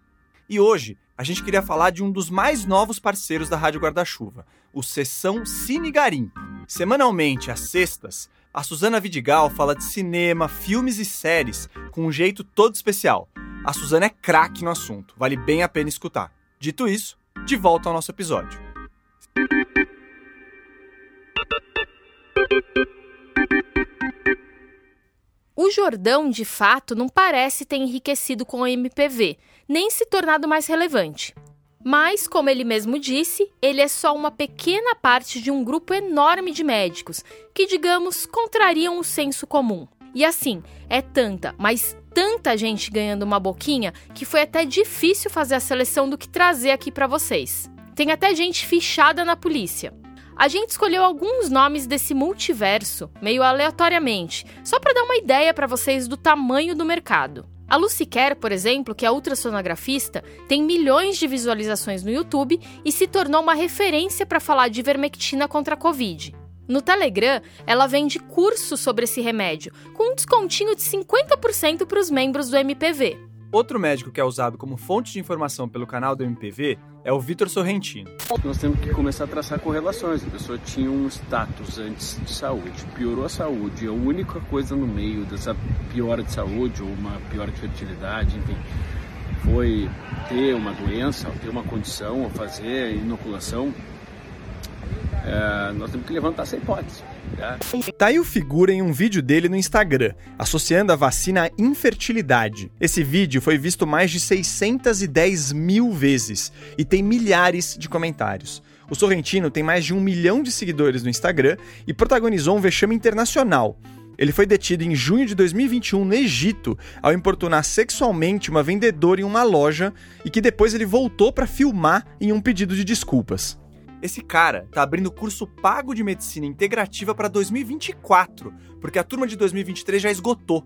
E hoje a gente queria falar de um dos mais novos parceiros da Rádio Guarda-Chuva, o Sessão Cine Garimpo. Semanalmente, às sextas, a Suzana Vidigal fala de cinema, filmes e séries com um jeito todo especial. A Suzana é craque no assunto, vale bem a pena escutar. Dito isso, de volta ao nosso episódio. O Jordão, de fato, não parece ter enriquecido com o MPV, nem se tornado mais relevante. Mas, como ele mesmo disse, ele é só uma pequena parte de um grupo enorme de médicos que, digamos, contrariam o senso comum. E assim, é tanta, mas tanta gente ganhando uma boquinha que foi até difícil fazer a seleção do que trazer aqui para vocês. Tem até gente fichada na polícia. A gente escolheu alguns nomes desse multiverso, meio aleatoriamente, só para dar uma ideia para vocês do tamanho do mercado. A Lucy Kerr, por exemplo, que é ultrassonografista, tem milhões de visualizações no YouTube e se tornou uma referência para falar de ivermectina contra a Covid. No Telegram, ela vende cursos sobre esse remédio, com um descontinho de 50% para os membros do MPV. Outro médico que é usado como fonte de informação pelo canal do MPV é o Vitor Sorrentino. Nós temos que começar a traçar correlações. A pessoa tinha um status antes de saúde, piorou a saúde. A única coisa no meio dessa piora de saúde ou uma piora de fertilidade, enfim, foi ter uma doença, ter uma condição, ou fazer inoculação. É, nós temos que levantar essa hipótese. Tá aí o figura em um vídeo dele no Instagram, associando a vacina à infertilidade. Esse vídeo foi visto mais de 610 mil vezes e tem milhares de comentários. O Sorrentino tem mais de um milhão de seguidores no Instagram e protagonizou um vexame internacional. Ele foi detido em junho de 2021 no Egito ao importunar sexualmente uma vendedora em uma loja e que depois ele voltou para filmar em um pedido de desculpas. Esse cara tá abrindo curso pago de medicina integrativa para 2024, porque a turma de 2023 já esgotou.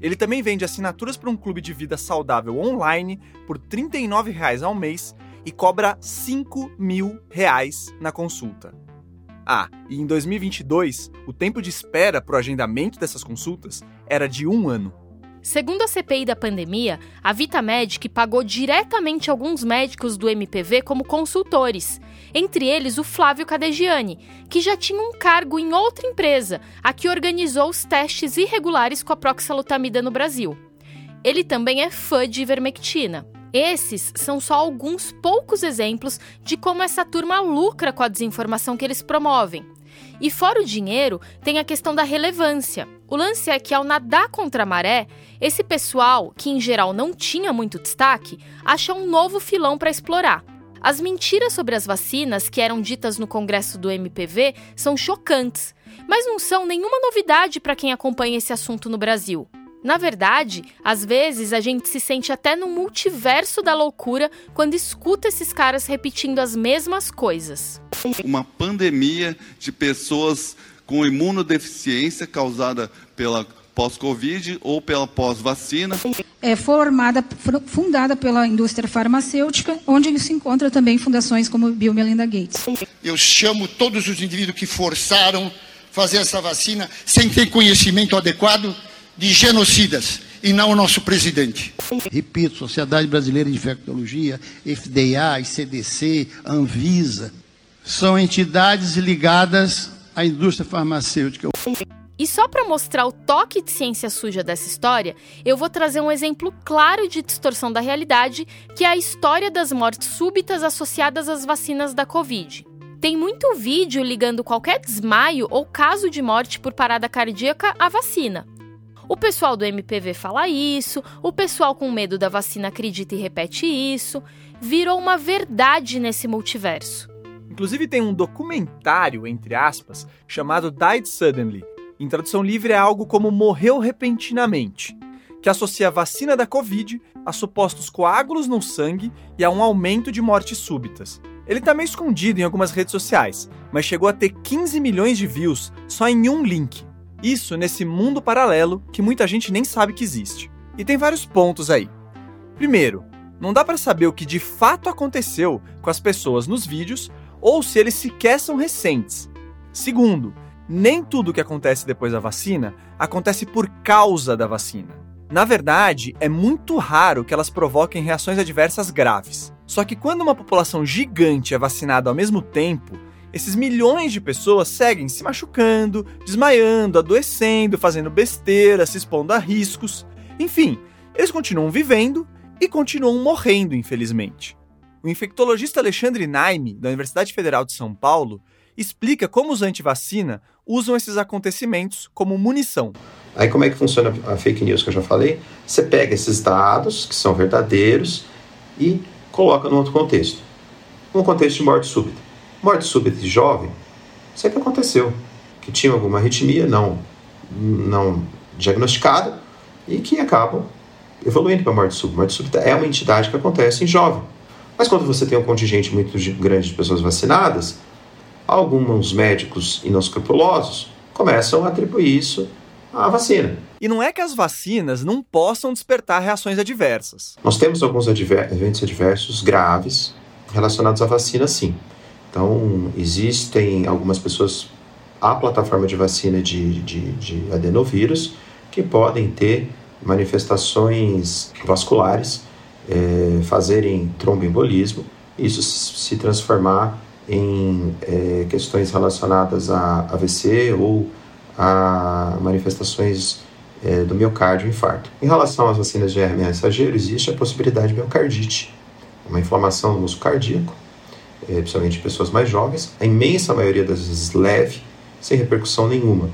Ele também vende assinaturas para um clube de vida saudável online por R$ 39,00 ao mês e cobra R$ 5 mil na consulta. Ah, e em 2022, o tempo de espera para o agendamento dessas consultas era de um ano. Segundo a CPI da pandemia, a VitaMedic pagou diretamente alguns médicos do MPV como consultores, entre eles o Flávio Cadegiani, que já tinha um cargo em outra empresa, a que organizou os testes irregulares com a proxalutamida no Brasil. Ele também é fã de ivermectina. Esses são só alguns poucos exemplos de como essa turma lucra com a desinformação que eles promovem. E fora o dinheiro, tem a questão da relevância. O lance é que ao nadar contra a maré, esse pessoal, que em geral não tinha muito destaque, acha um novo filão para explorar. As mentiras sobre as vacinas que eram ditas no congresso do MPV são chocantes, mas não são nenhuma novidade para quem acompanha esse assunto no Brasil. Na verdade, às vezes a gente se sente até no multiverso da loucura quando escuta esses caras repetindo as mesmas coisas. Uma pandemia de pessoas com imunodeficiência causada pela pós-Covid ou pela pós-vacina. É formada, fundada pela indústria farmacêutica, onde se encontra também fundações como Bill Melinda Gates. Eu chamo todos os indivíduos que forçaram fazer essa vacina sem ter conhecimento adequado de genocidas e não o nosso presidente. Repito, Sociedade Brasileira de Infectologia, FDA, ICDC, Anvisa, são entidades ligadas à indústria farmacêutica. E só para mostrar o toque de ciência suja dessa história, eu vou trazer um exemplo claro de distorção da realidade, que é a história das mortes súbitas associadas às vacinas da Covid. Tem muito vídeo ligando qualquer desmaio ou caso de morte por parada cardíaca à vacina. O pessoal do MPV fala isso, o pessoal com medo da vacina acredita e repete isso. Virou uma verdade nesse multiverso. Inclusive tem um documentário, entre aspas, chamado Died Suddenly. Em tradução livre é algo como morreu repentinamente, que associa a vacina da Covid a supostos coágulos no sangue e a um aumento de mortes súbitas. Ele está meio escondido em algumas redes sociais, mas chegou a ter 15 milhões de views só em um link. Isso nesse mundo paralelo que muita gente nem sabe que existe. E tem vários pontos aí. Primeiro, não dá para saber o que de fato aconteceu com as pessoas nos vídeos ou se eles sequer são recentes. Segundo, nem tudo o que acontece depois da vacina acontece por causa da vacina. Na verdade, é muito raro que elas provoquem reações adversas graves. Só que quando uma população gigante é vacinada ao mesmo tempo, esses milhões de pessoas seguem se machucando, desmaiando, adoecendo, fazendo besteira, se expondo a riscos. Enfim, eles continuam vivendo e continuam morrendo, infelizmente. O infectologista Alexandre Naime, da Universidade Federal de São Paulo, explica como os antivacina usam esses acontecimentos como munição. Aí como é que funciona a fake news que eu já falei? Você pega esses dados, que são verdadeiros, e coloca num outro contexto. Um contexto de morte súbita. Morte súbita de jovem, sempre aconteceu. Que tinha alguma arritmia não, não diagnosticada e que acabam evoluindo para morte súbita. Morte súbita é uma entidade que acontece em jovem. Mas quando você tem um contingente muito grande de pessoas vacinadas, alguns médicos inescrupulosos começam a atribuir isso à vacina. E não é que as vacinas não possam despertar reações adversas. Nós temos alguns adver eventos adversos graves relacionados à vacina, sim. Então, existem algumas pessoas, a plataforma de vacina de, de, de adenovírus, que podem ter manifestações vasculares, é, fazerem tromboembolismo, isso se transformar em é, questões relacionadas a AVC ou a manifestações é, do miocárdio infarto. Em relação às vacinas de RNA mensageiro, existe a possibilidade de miocardite, uma inflamação do músculo cardíaco, é, principalmente em pessoas mais jovens, a imensa maioria das vezes leve, sem repercussão nenhuma.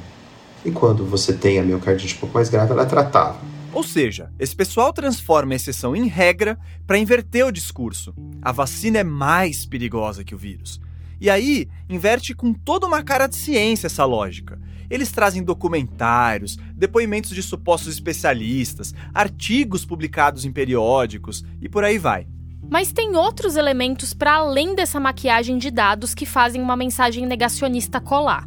E quando você tem a miocardite um pouco mais grave, ela é tratável. Ou seja, esse pessoal transforma a exceção em regra para inverter o discurso. A vacina é mais perigosa que o vírus. E aí, inverte com toda uma cara de ciência essa lógica. Eles trazem documentários, depoimentos de supostos especialistas, artigos publicados em periódicos e por aí vai. Mas tem outros elementos para além dessa maquiagem de dados que fazem uma mensagem negacionista colar.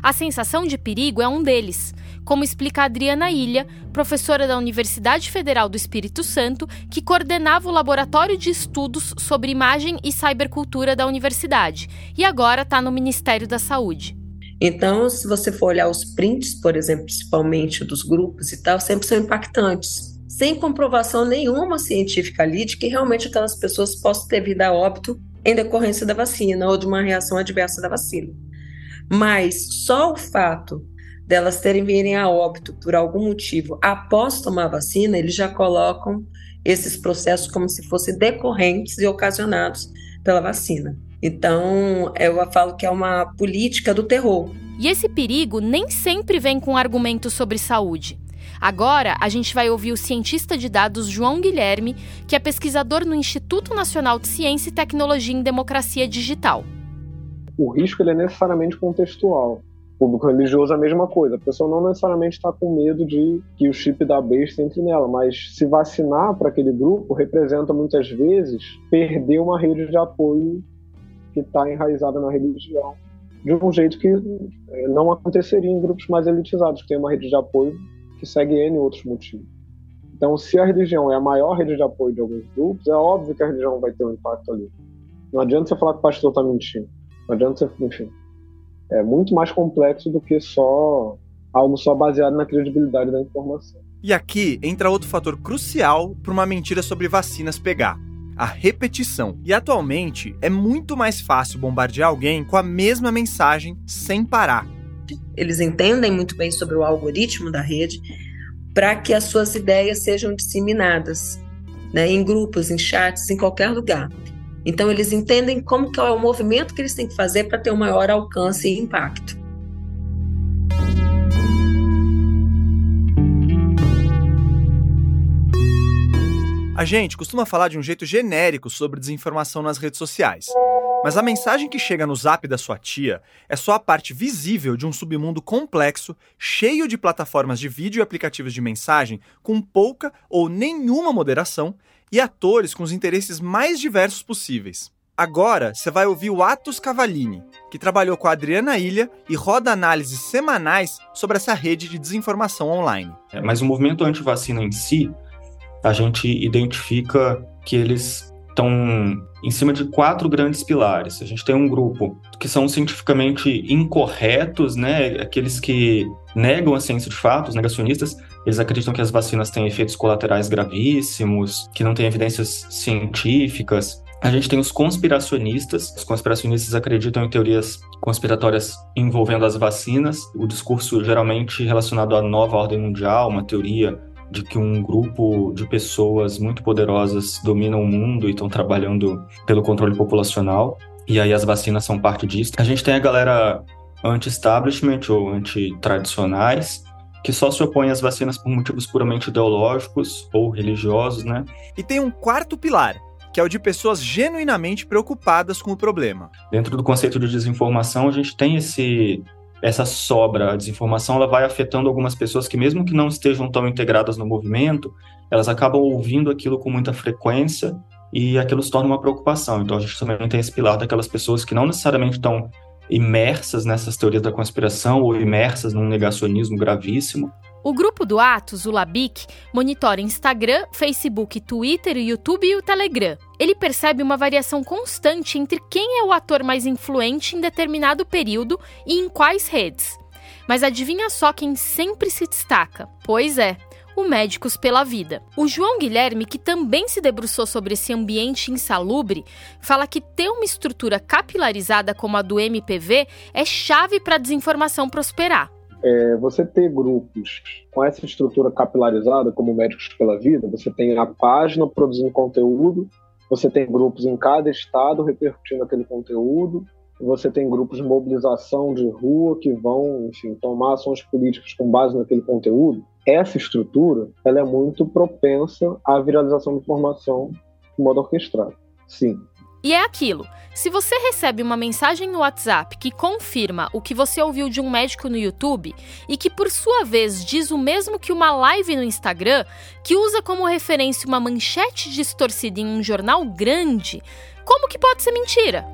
A sensação de perigo é um deles, como explica Adriana Ilha, professora da Universidade Federal do Espírito Santo, que coordenava o laboratório de estudos sobre imagem e cybercultura da universidade e agora está no Ministério da Saúde. Então, se você for olhar os prints, por exemplo, principalmente dos grupos e tal, sempre são impactantes sem comprovação nenhuma científica ali de que realmente aquelas pessoas possam ter vindo a óbito em decorrência da vacina ou de uma reação adversa da vacina. Mas só o fato delas terem virem a óbito por algum motivo após tomar a vacina, eles já colocam esses processos como se fossem decorrentes e ocasionados pela vacina. Então, eu falo que é uma política do terror. E esse perigo nem sempre vem com argumentos sobre saúde. Agora, a gente vai ouvir o cientista de dados João Guilherme, que é pesquisador no Instituto Nacional de Ciência e Tecnologia em Democracia Digital. O risco ele é necessariamente contextual. Público religioso é a mesma coisa. A pessoa não necessariamente está com medo de que o chip da besta entre nela, mas se vacinar para aquele grupo representa muitas vezes perder uma rede de apoio que está enraizada na religião de um jeito que eh, não aconteceria em grupos mais elitizados, que tem uma rede de apoio que segue N outros motivos. Então, se a religião é a maior rede de apoio de alguns grupos, é óbvio que a religião vai ter um impacto ali. Não adianta você falar que o pastor está mentindo. Não adianta você, enfim. É muito mais complexo do que só algo só baseado na credibilidade da informação. E aqui entra outro fator crucial para uma mentira sobre vacinas pegar: a repetição. E atualmente é muito mais fácil bombardear alguém com a mesma mensagem sem parar eles entendem muito bem sobre o algoritmo da rede, para que as suas ideias sejam disseminadas né, em grupos, em chats, em qualquer lugar. Então, eles entendem como que é o movimento que eles têm que fazer para ter um maior alcance e impacto. A gente costuma falar de um jeito genérico sobre desinformação nas redes sociais. Mas a mensagem que chega no zap da sua tia é só a parte visível de um submundo complexo, cheio de plataformas de vídeo e aplicativos de mensagem com pouca ou nenhuma moderação e atores com os interesses mais diversos possíveis. Agora você vai ouvir o Atos Cavalini, que trabalhou com a Adriana Ilha e roda análises semanais sobre essa rede de desinformação online. É, mas o movimento anti-vacina em si a gente identifica que eles estão em cima de quatro grandes pilares. A gente tem um grupo que são cientificamente incorretos, né? Aqueles que negam a ciência de fato, os negacionistas, eles acreditam que as vacinas têm efeitos colaterais gravíssimos, que não têm evidências científicas. A gente tem os conspiracionistas. Os conspiracionistas acreditam em teorias conspiratórias envolvendo as vacinas. O discurso geralmente relacionado à nova ordem mundial, uma teoria de que um grupo de pessoas muito poderosas dominam o mundo e estão trabalhando pelo controle populacional. E aí as vacinas são parte disso. A gente tem a galera anti-establishment ou anti-tradicionais, que só se opõem às vacinas por motivos puramente ideológicos ou religiosos, né? E tem um quarto pilar, que é o de pessoas genuinamente preocupadas com o problema. Dentro do conceito de desinformação, a gente tem esse essa sobra, a desinformação, ela vai afetando algumas pessoas que, mesmo que não estejam tão integradas no movimento, elas acabam ouvindo aquilo com muita frequência e aquilo se torna uma preocupação. Então, a gente também tem esse pilar daquelas pessoas que não necessariamente estão imersas nessas teorias da conspiração ou imersas num negacionismo gravíssimo, o grupo do Atos, o Labic, monitora Instagram, Facebook, Twitter, YouTube e o Telegram. Ele percebe uma variação constante entre quem é o ator mais influente em determinado período e em quais redes. Mas adivinha só quem sempre se destaca? Pois é, o Médicos pela Vida. O João Guilherme, que também se debruçou sobre esse ambiente insalubre, fala que ter uma estrutura capilarizada como a do MPV é chave para a desinformação prosperar é, você ter grupos com essa estrutura capilarizada, como Médicos pela Vida, você tem a página produzindo conteúdo, você tem grupos em cada estado repercutindo aquele conteúdo, você tem grupos de mobilização de rua que vão, enfim, tomar ações políticas com base naquele conteúdo. Essa estrutura, ela é muito propensa à viralização de informação de modo orquestrado. Sim, e é aquilo. Se você recebe uma mensagem no WhatsApp que confirma o que você ouviu de um médico no YouTube e que, por sua vez, diz o mesmo que uma live no Instagram, que usa como referência uma manchete distorcida em um jornal grande, como que pode ser mentira?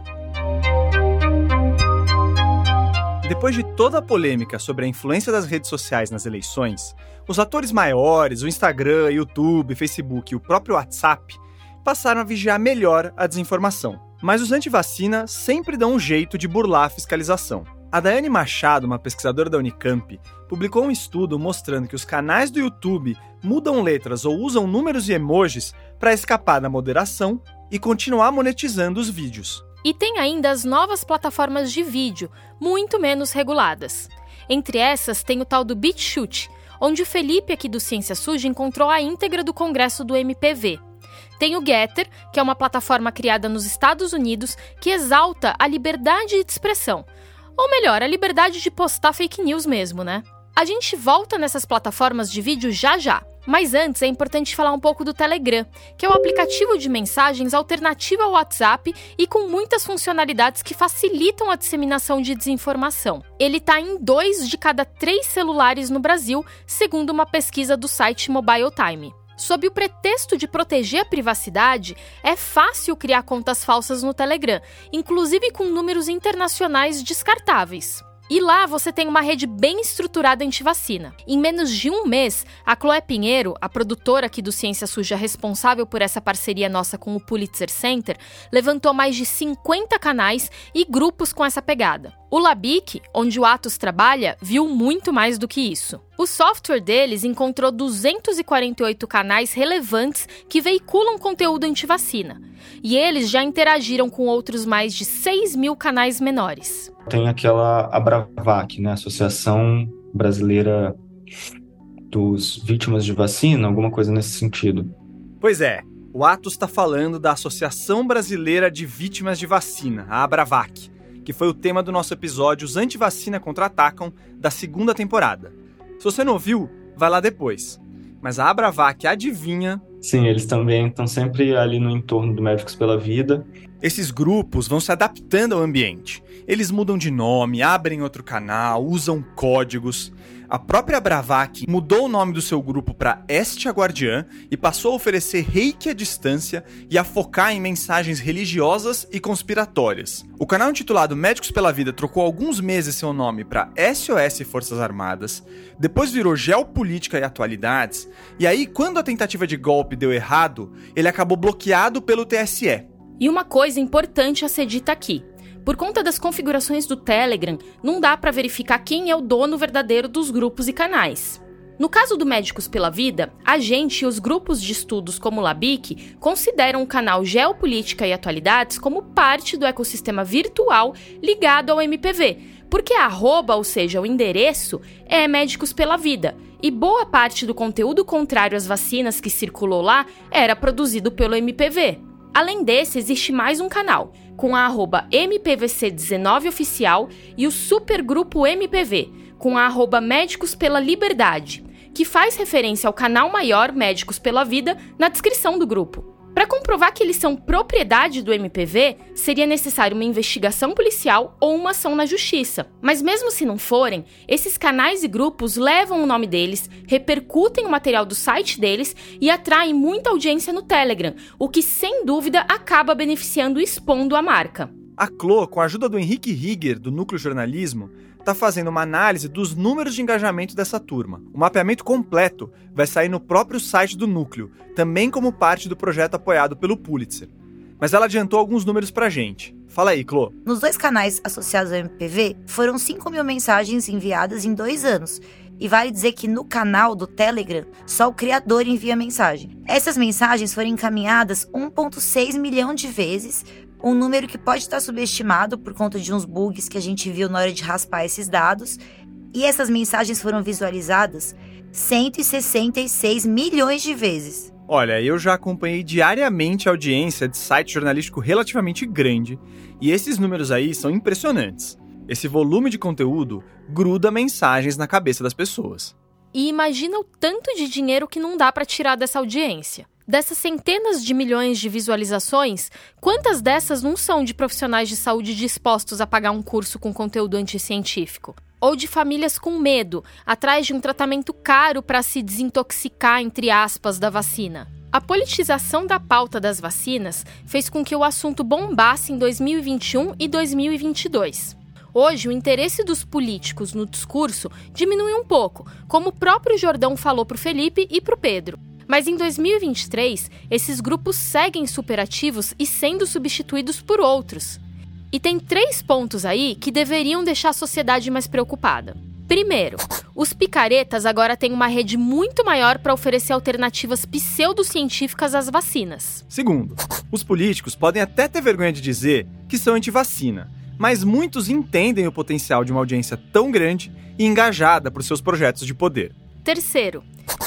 Depois de toda a polêmica sobre a influência das redes sociais nas eleições, os atores maiores, o Instagram, YouTube, Facebook e o próprio WhatsApp passaram a vigiar melhor a desinformação. Mas os antivacina sempre dão um jeito de burlar a fiscalização. A Daiane Machado, uma pesquisadora da Unicamp, publicou um estudo mostrando que os canais do YouTube mudam letras ou usam números e emojis para escapar da moderação e continuar monetizando os vídeos. E tem ainda as novas plataformas de vídeo, muito menos reguladas. Entre essas tem o tal do BitChute, onde o Felipe aqui do Ciência Suja encontrou a íntegra do congresso do MPV. Tem o Getter, que é uma plataforma criada nos Estados Unidos que exalta a liberdade de expressão. Ou melhor, a liberdade de postar fake news mesmo, né? A gente volta nessas plataformas de vídeo já já. Mas antes é importante falar um pouco do Telegram, que é o aplicativo de mensagens alternativo ao WhatsApp e com muitas funcionalidades que facilitam a disseminação de desinformação. Ele está em dois de cada três celulares no Brasil, segundo uma pesquisa do site Mobile Time. Sob o pretexto de proteger a privacidade, é fácil criar contas falsas no Telegram, inclusive com números internacionais descartáveis. E lá você tem uma rede bem estruturada anti-vacina. Em menos de um mês, a Chloé Pinheiro, a produtora aqui do Ciência Suja responsável por essa parceria nossa com o Pulitzer Center, levantou mais de 50 canais e grupos com essa pegada. O Labic, onde o Atos trabalha, viu muito mais do que isso. O software deles encontrou 248 canais relevantes que veiculam conteúdo anti-vacina. E eles já interagiram com outros mais de 6 mil canais menores. Tem aquela Abravac, né, Associação Brasileira dos Vítimas de Vacina, alguma coisa nesse sentido. Pois é, o Atos está falando da Associação Brasileira de Vítimas de Vacina, a Abravac, que foi o tema do nosso episódio Os Antivacina Contra-Atacam da segunda temporada. Se você não ouviu, vai lá depois. Mas a Abravac adivinha. Sim, eles também estão sempre ali no entorno do Médicos pela Vida. Esses grupos vão se adaptando ao ambiente. Eles mudam de nome, abrem outro canal, usam códigos. A própria Bravac mudou o nome do seu grupo para Estia Guardiã e passou a oferecer reiki à distância e a focar em mensagens religiosas e conspiratórias. O canal intitulado Médicos pela Vida trocou alguns meses seu nome para SOS Forças Armadas, depois virou Geopolítica e Atualidades, e aí, quando a tentativa de golpe deu errado, ele acabou bloqueado pelo TSE. E uma coisa importante a ser dita aqui. Por conta das configurações do Telegram, não dá para verificar quem é o dono verdadeiro dos grupos e canais. No caso do Médicos pela Vida, a gente e os grupos de estudos como o Labic consideram o canal Geopolítica e Atualidades como parte do ecossistema virtual ligado ao MPV, porque a arroba, ou seja, o endereço, é Médicos pela Vida, e boa parte do conteúdo contrário às vacinas que circulou lá era produzido pelo MPV. Além desse, existe mais um canal, com a arroba MPVC19oficial e o supergrupo MPV, com a arroba Médicos pela Liberdade, que faz referência ao canal maior Médicos pela Vida na descrição do grupo. Para comprovar que eles são propriedade do MPV, seria necessário uma investigação policial ou uma ação na justiça. Mas mesmo se não forem, esses canais e grupos levam o nome deles, repercutem o material do site deles e atraem muita audiência no Telegram, o que sem dúvida acaba beneficiando e expondo a marca. A Clo, com a ajuda do Henrique Rieger, do Núcleo Jornalismo, está fazendo uma análise dos números de engajamento dessa turma. O mapeamento completo vai sair no próprio site do Núcleo, também como parte do projeto apoiado pelo Pulitzer. Mas ela adiantou alguns números pra gente. Fala aí, Clo. Nos dois canais associados ao MPV, foram 5 mil mensagens enviadas em dois anos. E vale dizer que no canal do Telegram, só o criador envia mensagem. Essas mensagens foram encaminhadas 1,6 milhão de vezes um número que pode estar subestimado por conta de uns bugs que a gente viu na hora de raspar esses dados. E essas mensagens foram visualizadas 166 milhões de vezes. Olha, eu já acompanhei diariamente a audiência de site jornalístico relativamente grande, e esses números aí são impressionantes. Esse volume de conteúdo gruda mensagens na cabeça das pessoas. E imagina o tanto de dinheiro que não dá para tirar dessa audiência. Dessas centenas de milhões de visualizações, quantas dessas não são de profissionais de saúde dispostos a pagar um curso com conteúdo anticientífico? Ou de famílias com medo, atrás de um tratamento caro para se desintoxicar, entre aspas, da vacina? A politização da pauta das vacinas fez com que o assunto bombasse em 2021 e 2022. Hoje, o interesse dos políticos no discurso diminui um pouco, como o próprio Jordão falou para o Felipe e para o Pedro. Mas em 2023, esses grupos seguem superativos e sendo substituídos por outros. E tem três pontos aí que deveriam deixar a sociedade mais preocupada. Primeiro, os picaretas agora têm uma rede muito maior para oferecer alternativas pseudocientíficas às vacinas. Segundo, os políticos podem até ter vergonha de dizer que são anti-vacina, mas muitos entendem o potencial de uma audiência tão grande e engajada por seus projetos de poder. Terceiro,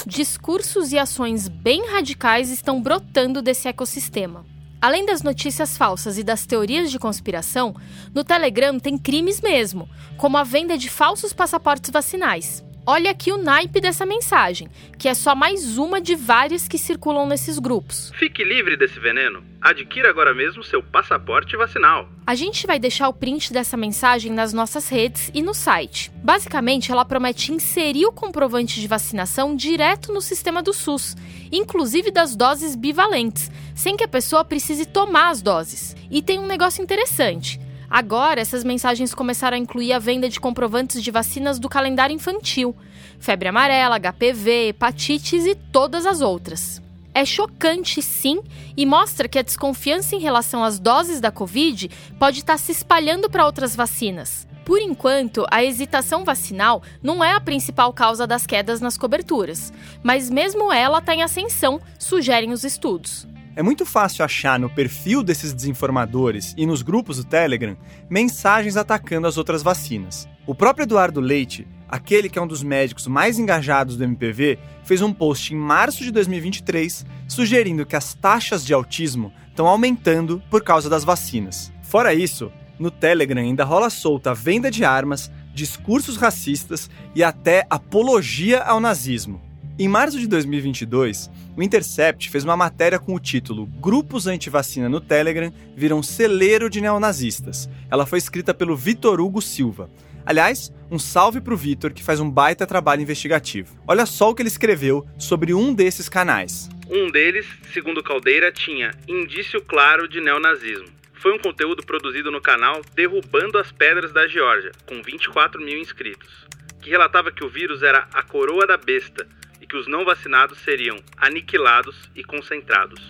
discursos e ações bem radicais estão brotando desse ecossistema. Além das notícias falsas e das teorias de conspiração, no Telegram tem crimes mesmo, como a venda de falsos passaportes vacinais. Olha aqui o naipe dessa mensagem, que é só mais uma de várias que circulam nesses grupos. Fique livre desse veneno. Adquira agora mesmo seu passaporte vacinal. A gente vai deixar o print dessa mensagem nas nossas redes e no site. Basicamente, ela promete inserir o comprovante de vacinação direto no sistema do SUS, inclusive das doses bivalentes, sem que a pessoa precise tomar as doses. E tem um negócio interessante. Agora, essas mensagens começaram a incluir a venda de comprovantes de vacinas do calendário infantil, febre amarela, HPV, hepatites e todas as outras. É chocante, sim, e mostra que a desconfiança em relação às doses da Covid pode estar se espalhando para outras vacinas. Por enquanto, a hesitação vacinal não é a principal causa das quedas nas coberturas, mas mesmo ela está em ascensão, sugerem os estudos. É muito fácil achar no perfil desses desinformadores e nos grupos do Telegram mensagens atacando as outras vacinas. O próprio Eduardo Leite, aquele que é um dos médicos mais engajados do MPV, fez um post em março de 2023 sugerindo que as taxas de autismo estão aumentando por causa das vacinas. Fora isso, no Telegram ainda rola solta a venda de armas, discursos racistas e até apologia ao nazismo. Em março de 2022, o Intercept fez uma matéria com o título Grupos anti-vacina no Telegram viram celeiro de neonazistas. Ela foi escrita pelo Vitor Hugo Silva. Aliás, um salve pro Vitor, que faz um baita trabalho investigativo. Olha só o que ele escreveu sobre um desses canais. Um deles, segundo Caldeira, tinha indício claro de neonazismo. Foi um conteúdo produzido no canal Derrubando as Pedras da Geórgia, com 24 mil inscritos, que relatava que o vírus era a coroa da besta, que os não vacinados seriam aniquilados e concentrados.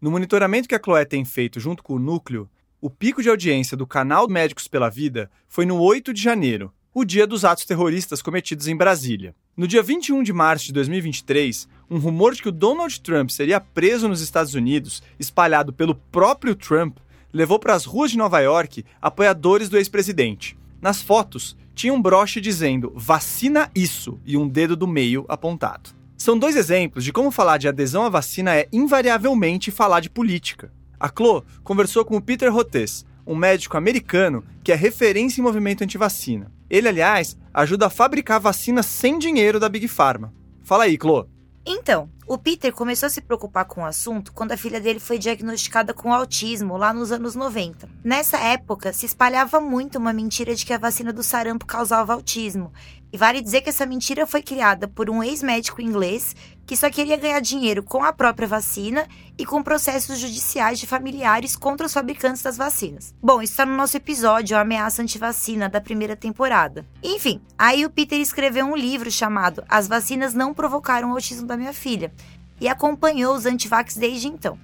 No monitoramento que a Chloé tem feito junto com o núcleo, o pico de audiência do canal Médicos pela Vida foi no 8 de janeiro, o dia dos atos terroristas cometidos em Brasília. No dia 21 de março de 2023, um rumor de que o Donald Trump seria preso nos Estados Unidos, espalhado pelo próprio Trump, levou para as ruas de Nova York apoiadores do ex-presidente. Nas fotos, tinha um broche dizendo vacina isso e um dedo do meio apontado. São dois exemplos de como falar de adesão à vacina é invariavelmente falar de política. A Clo conversou com o Peter Rotes, um médico americano que é referência em movimento antivacina. Ele, aliás, ajuda a fabricar vacinas sem dinheiro da Big Pharma. Fala aí, Clo. Então, o Peter começou a se preocupar com o assunto quando a filha dele foi diagnosticada com autismo lá nos anos 90. Nessa época, se espalhava muito uma mentira de que a vacina do sarampo causava autismo. E vale dizer que essa mentira foi criada por um ex-médico inglês que só queria ganhar dinheiro com a própria vacina e com processos judiciais de familiares contra os fabricantes das vacinas. Bom, isso está no nosso episódio A Ameaça Antivacina da primeira temporada. Enfim, aí o Peter escreveu um livro chamado As Vacinas Não Provocaram o Autismo da Minha Filha e acompanhou os antivax desde então.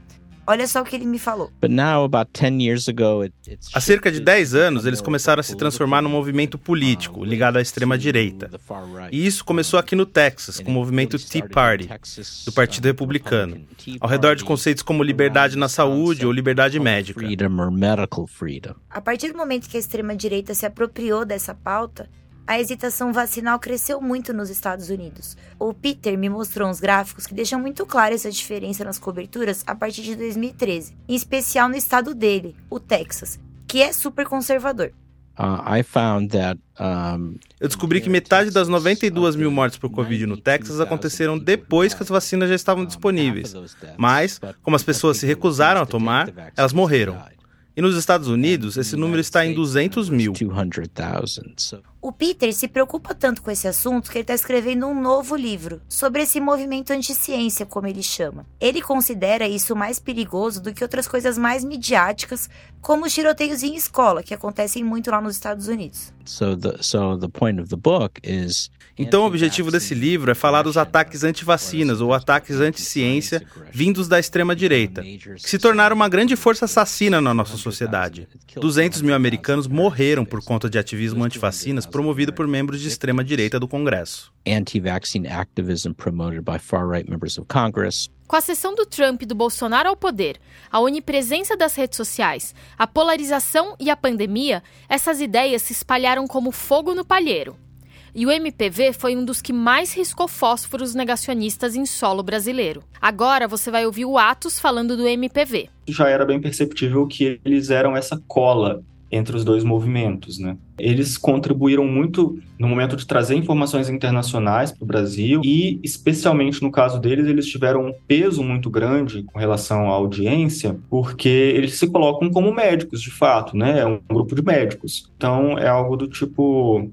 Olha só o que ele me falou. Há cerca de 10 anos, eles começaram a se transformar num movimento político ligado à extrema-direita. E isso começou aqui no Texas, com o movimento Tea Party, do Partido Republicano, ao redor de conceitos como liberdade na saúde ou liberdade médica. A partir do momento que a extrema-direita se apropriou dessa pauta, a hesitação vacinal cresceu muito nos Estados Unidos. O Peter me mostrou uns gráficos que deixam muito clara essa diferença nas coberturas a partir de 2013, em especial no estado dele, o Texas, que é super conservador. Eu descobri que metade das 92 mil mortes por Covid no Texas aconteceram depois que as vacinas já estavam disponíveis. Mas, como as pessoas se recusaram a tomar, elas morreram. E nos Estados Unidos, esse número está em 200 mil. O Peter se preocupa tanto com esse assunto que ele está escrevendo um novo livro sobre esse movimento anti-ciência, como ele chama. Ele considera isso mais perigoso do que outras coisas mais midiáticas, como os tiroteios em escola, que acontecem muito lá nos Estados Unidos. Então, o objetivo desse livro é falar dos ataques anti-vacinas ou ataques anti-ciência vindos da extrema-direita, que se tornaram uma grande força assassina na nossa sociedade. 200 mil americanos morreram por conta de ativismo anti-vacinas promovido por membros de extrema-direita do Congresso. Anti-vaccine activism promoted by far-right members of Congress. Com a sessão do Trump e do Bolsonaro ao poder, a onipresença das redes sociais, a polarização e a pandemia, essas ideias se espalharam como fogo no palheiro. E o MPV foi um dos que mais riscou fósforos negacionistas em solo brasileiro. Agora você vai ouvir o Atos falando do MPV. Já era bem perceptível que eles eram essa cola entre os dois movimentos, né? Eles contribuíram muito no momento de trazer informações internacionais para o Brasil e, especialmente no caso deles, eles tiveram um peso muito grande com relação à audiência, porque eles se colocam como médicos, de fato, né? É um grupo de médicos. Então, é algo do tipo: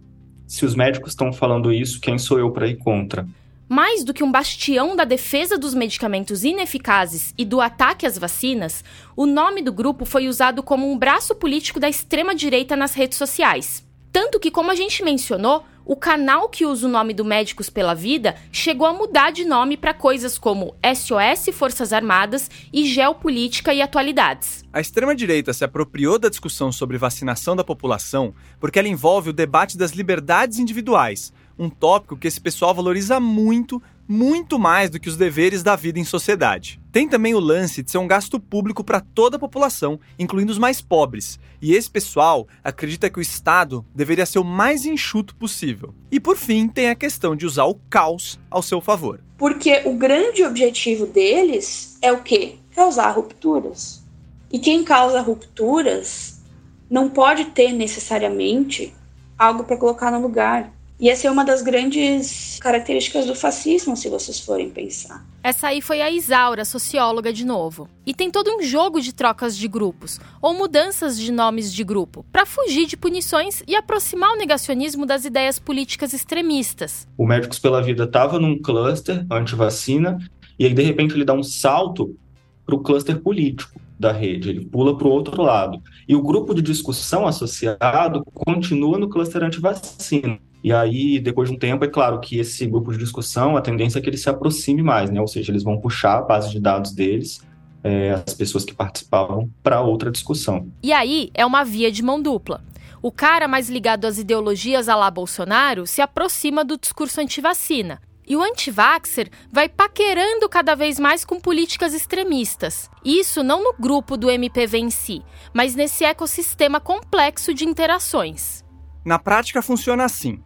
se os médicos estão falando isso, quem sou eu para ir contra? Mais do que um bastião da defesa dos medicamentos ineficazes e do ataque às vacinas, o nome do grupo foi usado como um braço político da extrema-direita nas redes sociais. Tanto que, como a gente mencionou, o canal que usa o nome do Médicos pela Vida chegou a mudar de nome para coisas como SOS Forças Armadas e Geopolítica e Atualidades. A extrema-direita se apropriou da discussão sobre vacinação da população porque ela envolve o debate das liberdades individuais um tópico que esse pessoal valoriza muito, muito mais do que os deveres da vida em sociedade. Tem também o lance de ser um gasto público para toda a população, incluindo os mais pobres, e esse pessoal acredita que o Estado deveria ser o mais enxuto possível. E por fim, tem a questão de usar o caos ao seu favor. Porque o grande objetivo deles é o quê? Causar rupturas. E quem causa rupturas não pode ter necessariamente algo para colocar no lugar. E essa é uma das grandes características do fascismo, se vocês forem pensar. Essa aí foi a Isaura, socióloga de novo. E tem todo um jogo de trocas de grupos, ou mudanças de nomes de grupo, para fugir de punições e aproximar o negacionismo das ideias políticas extremistas. O Médicos pela Vida estava num cluster anti-vacina, e aí de repente ele dá um salto para o cluster político da rede, ele pula para o outro lado. E o grupo de discussão associado continua no cluster anti-vacina. E aí, depois de um tempo, é claro que esse grupo de discussão, a tendência é que ele se aproxime mais, né? Ou seja, eles vão puxar a base de dados deles, é, as pessoas que participavam, para outra discussão. E aí é uma via de mão dupla. O cara mais ligado às ideologias a lá Bolsonaro se aproxima do discurso antivacina. E o antivaxer vai paquerando cada vez mais com políticas extremistas. Isso não no grupo do MPV em si, mas nesse ecossistema complexo de interações. Na prática funciona assim.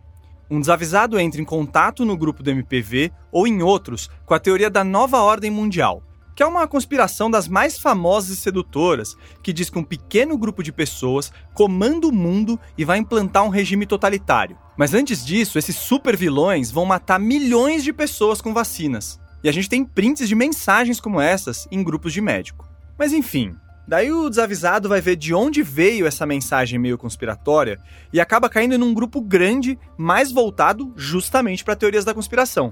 Um desavisado entra em contato no grupo do MPV ou em outros com a teoria da nova ordem mundial, que é uma conspiração das mais famosas e sedutoras, que diz que um pequeno grupo de pessoas comanda o mundo e vai implantar um regime totalitário. Mas antes disso, esses super vilões vão matar milhões de pessoas com vacinas. E a gente tem prints de mensagens como essas em grupos de médico. Mas enfim, Daí o desavisado vai ver de onde veio essa mensagem meio conspiratória e acaba caindo num grupo grande, mais voltado justamente para teorias da conspiração.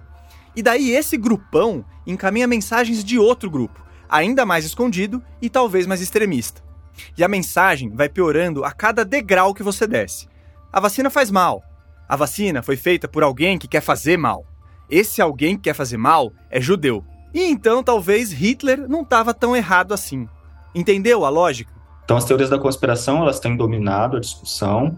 E daí esse grupão encaminha mensagens de outro grupo, ainda mais escondido e talvez mais extremista. E a mensagem vai piorando a cada degrau que você desce. A vacina faz mal. A vacina foi feita por alguém que quer fazer mal. Esse alguém que quer fazer mal é judeu. E então talvez Hitler não estava tão errado assim. Entendeu a lógica? Então, as teorias da conspiração elas têm dominado a discussão.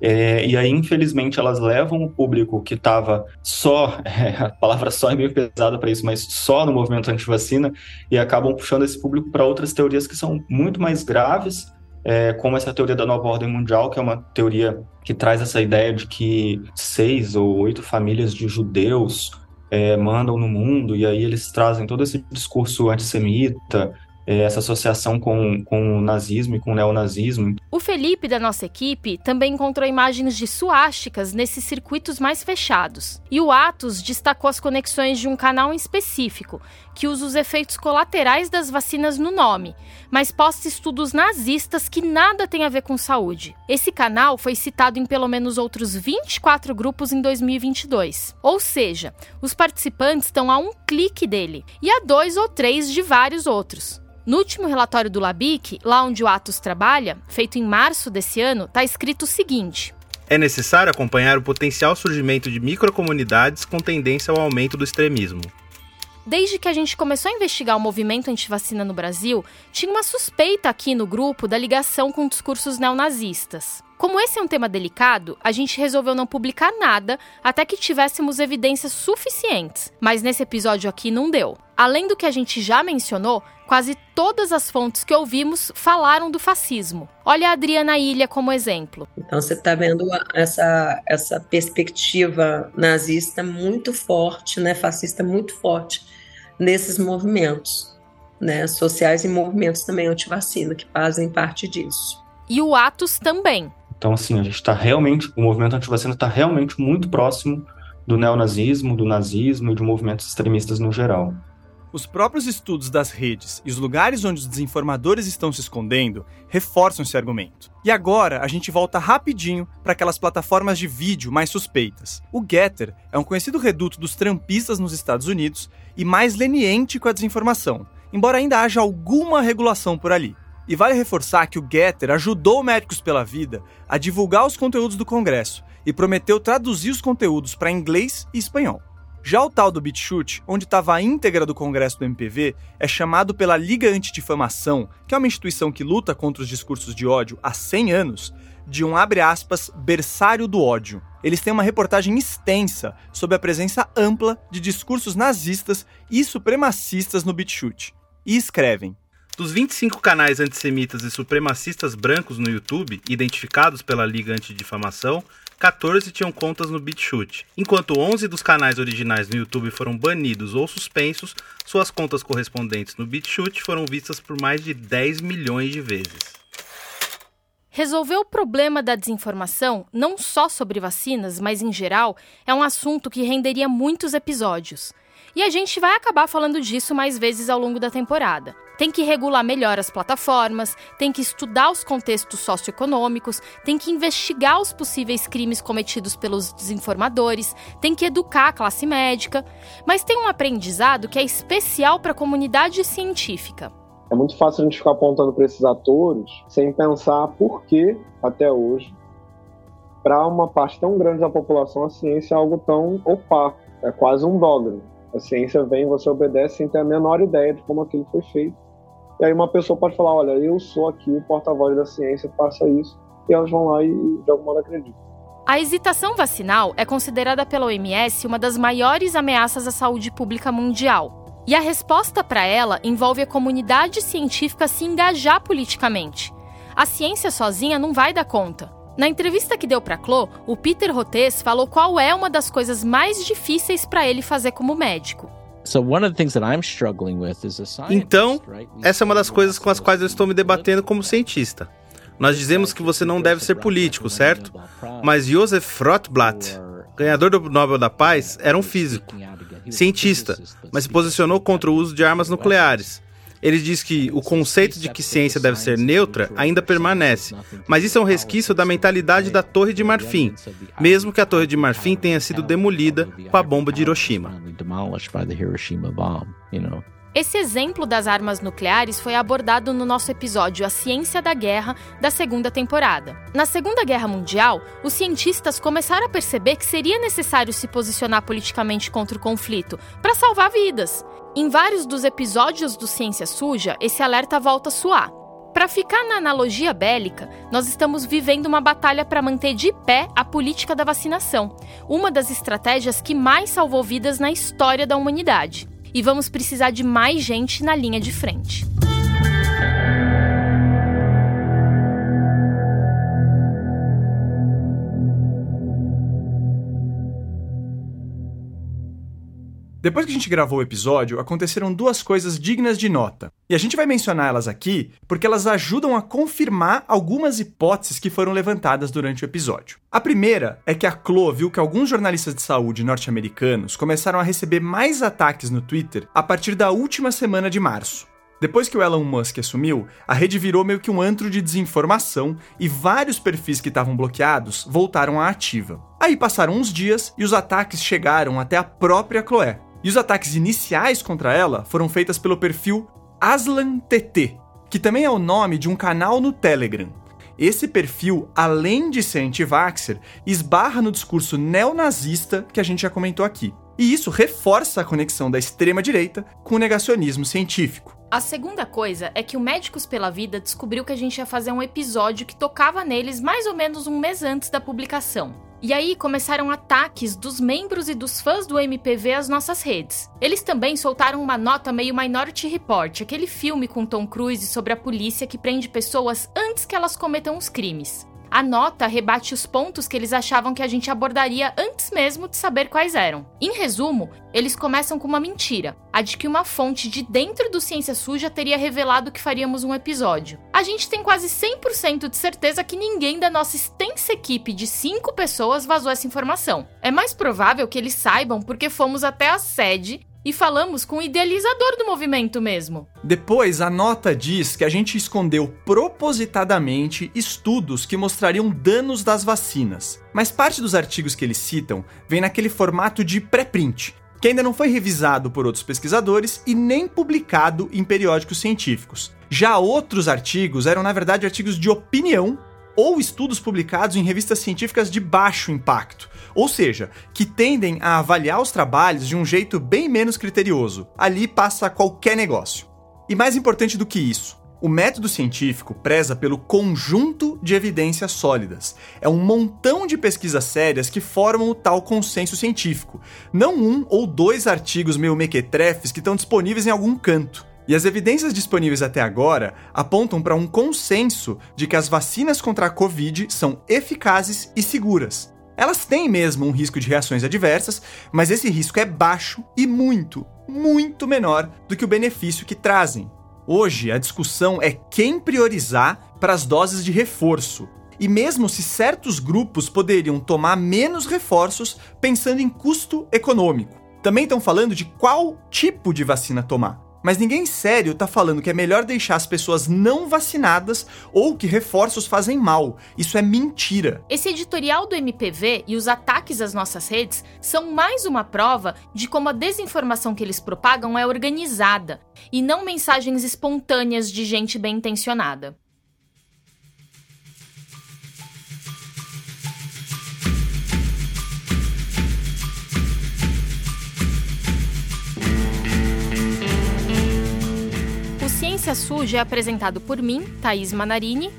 É, e aí, infelizmente, elas levam o público que estava só, é, a palavra só é meio pesada para isso, mas só no movimento anti-vacina, e acabam puxando esse público para outras teorias que são muito mais graves, é, como essa teoria da nova ordem mundial, que é uma teoria que traz essa ideia de que seis ou oito famílias de judeus é, mandam no mundo, e aí eles trazem todo esse discurso antissemita, essa associação com, com o nazismo e com o neonazismo. O Felipe, da nossa equipe, também encontrou imagens de suásticas nesses circuitos mais fechados. E o Atos destacou as conexões de um canal em específico, que usa os efeitos colaterais das vacinas no nome, mas posta estudos nazistas que nada tem a ver com saúde. Esse canal foi citado em pelo menos outros 24 grupos em 2022. Ou seja, os participantes estão a um clique dele, e a dois ou três de vários outros. No último relatório do Labic, lá onde o Atos trabalha, feito em março desse ano, está escrito o seguinte: É necessário acompanhar o potencial surgimento de microcomunidades com tendência ao aumento do extremismo. Desde que a gente começou a investigar o movimento antivacina no Brasil, tinha uma suspeita aqui no grupo da ligação com discursos neonazistas. Como esse é um tema delicado, a gente resolveu não publicar nada até que tivéssemos evidências suficientes, mas nesse episódio aqui não deu. Além do que a gente já mencionou, quase todas as fontes que ouvimos falaram do fascismo. Olha a Adriana Ilha como exemplo. Então você está vendo essa, essa perspectiva nazista muito forte, né, fascista muito forte nesses movimentos, né, sociais e movimentos também anti-vacina que fazem parte disso. E o Atos também. Então, assim, a gente está realmente, o movimento anti-vacina está realmente muito próximo do neonazismo, do nazismo e de movimentos extremistas no geral. Os próprios estudos das redes e os lugares onde os desinformadores estão se escondendo reforçam esse argumento. E agora a gente volta rapidinho para aquelas plataformas de vídeo mais suspeitas. O Getter é um conhecido reduto dos trampistas nos Estados Unidos e mais leniente com a desinformação, embora ainda haja alguma regulação por ali. E vale reforçar que o Getter ajudou Médicos pela Vida a divulgar os conteúdos do Congresso e prometeu traduzir os conteúdos para inglês e espanhol. Já o tal do BitChute, onde estava a íntegra do Congresso do MPV, é chamado pela Liga Antidifamação, que é uma instituição que luta contra os discursos de ódio há 100 anos, de um abre aspas berçário do ódio. Eles têm uma reportagem extensa sobre a presença ampla de discursos nazistas e supremacistas no BitChute. E escrevem: Dos 25 canais antissemitas e supremacistas brancos no YouTube, identificados pela Liga Antidifamação, 14 tinham contas no BitChute. Enquanto 11 dos canais originais no YouTube foram banidos ou suspensos, suas contas correspondentes no BitChute foram vistas por mais de 10 milhões de vezes. Resolver o problema da desinformação, não só sobre vacinas, mas em geral, é um assunto que renderia muitos episódios. E a gente vai acabar falando disso mais vezes ao longo da temporada. Tem que regular melhor as plataformas, tem que estudar os contextos socioeconômicos, tem que investigar os possíveis crimes cometidos pelos desinformadores, tem que educar a classe médica. Mas tem um aprendizado que é especial para a comunidade científica. É muito fácil a gente ficar apontando para esses atores sem pensar por que, até hoje, para uma parte tão grande da população, a ciência é algo tão opaco. É quase um dogma. A ciência vem, você obedece sem ter a menor ideia de como aquilo foi feito. E aí uma pessoa pode falar, olha, eu sou aqui o porta-voz da ciência, faça isso. E elas vão lá e de algum modo acreditam. A hesitação vacinal é considerada pela OMS uma das maiores ameaças à saúde pública mundial. E a resposta para ela envolve a comunidade científica se engajar politicamente. A ciência sozinha não vai dar conta. Na entrevista que deu para Clô, o Peter Rotes falou qual é uma das coisas mais difíceis para ele fazer como médico. Então, essa é uma das coisas com as quais eu estou me debatendo como cientista. Nós dizemos que você não deve ser político, certo? Mas Joseph Rotblat, ganhador do Nobel da Paz, era um físico, cientista, mas se posicionou contra o uso de armas nucleares. Ele diz que o conceito de que ciência deve ser neutra ainda permanece, mas isso é um resquício da mentalidade da Torre de Marfim, mesmo que a Torre de Marfim tenha sido demolida com a bomba de Hiroshima. Esse exemplo das armas nucleares foi abordado no nosso episódio A Ciência da Guerra, da segunda temporada. Na Segunda Guerra Mundial, os cientistas começaram a perceber que seria necessário se posicionar politicamente contra o conflito para salvar vidas. Em vários dos episódios do Ciência Suja, esse alerta volta a soar. Para ficar na analogia bélica, nós estamos vivendo uma batalha para manter de pé a política da vacinação, uma das estratégias que mais salvou vidas na história da humanidade e vamos precisar de mais gente na linha de frente. Depois que a gente gravou o episódio, aconteceram duas coisas dignas de nota. E a gente vai mencionar elas aqui porque elas ajudam a confirmar algumas hipóteses que foram levantadas durante o episódio. A primeira é que a Chloe viu que alguns jornalistas de saúde norte-americanos começaram a receber mais ataques no Twitter a partir da última semana de março. Depois que o Elon Musk assumiu, a rede virou meio que um antro de desinformação e vários perfis que estavam bloqueados voltaram à ativa. Aí passaram uns dias e os ataques chegaram até a própria Chloe. E os ataques iniciais contra ela foram feitas pelo perfil AslanTT, que também é o nome de um canal no Telegram. Esse perfil, além de ser anti-vaxxer, esbarra no discurso neonazista que a gente já comentou aqui. E isso reforça a conexão da extrema-direita com o negacionismo científico. A segunda coisa é que o Médicos pela Vida descobriu que a gente ia fazer um episódio que tocava neles mais ou menos um mês antes da publicação. E aí começaram ataques dos membros e dos fãs do MPV às nossas redes. Eles também soltaram uma nota meio Minority Report, aquele filme com Tom Cruise sobre a polícia que prende pessoas antes que elas cometam os crimes. A nota rebate os pontos que eles achavam que a gente abordaria antes mesmo de saber quais eram. Em resumo, eles começam com uma mentira, a de que uma fonte de dentro do Ciência Suja teria revelado que faríamos um episódio. A gente tem quase 100% de certeza que ninguém da nossa extensa equipe de 5 pessoas vazou essa informação. É mais provável que eles saibam porque fomos até a sede e falamos com o idealizador do movimento mesmo. Depois, a nota diz que a gente escondeu propositadamente estudos que mostrariam danos das vacinas. Mas parte dos artigos que eles citam vem naquele formato de pré-print, que ainda não foi revisado por outros pesquisadores e nem publicado em periódicos científicos. Já outros artigos eram, na verdade, artigos de opinião ou estudos publicados em revistas científicas de baixo impacto, ou seja, que tendem a avaliar os trabalhos de um jeito bem menos criterioso. Ali passa qualquer negócio. E mais importante do que isso, O método científico preza pelo conjunto de evidências sólidas. É um montão de pesquisas sérias que formam o tal consenso científico, não um ou dois artigos meio mequetrefes que estão disponíveis em algum canto. E as evidências disponíveis até agora apontam para um consenso de que as vacinas contra a Covid são eficazes e seguras. Elas têm mesmo um risco de reações adversas, mas esse risco é baixo e muito, muito menor do que o benefício que trazem. Hoje, a discussão é quem priorizar para as doses de reforço. E mesmo se certos grupos poderiam tomar menos reforços pensando em custo econômico. Também estão falando de qual tipo de vacina tomar. Mas ninguém sério tá falando que é melhor deixar as pessoas não vacinadas ou que reforços fazem mal. Isso é mentira. Esse editorial do MPV e os ataques às nossas redes são mais uma prova de como a desinformação que eles propagam é organizada e não mensagens espontâneas de gente bem intencionada. Ciência Suja é apresentado por mim, Thaís Manarini.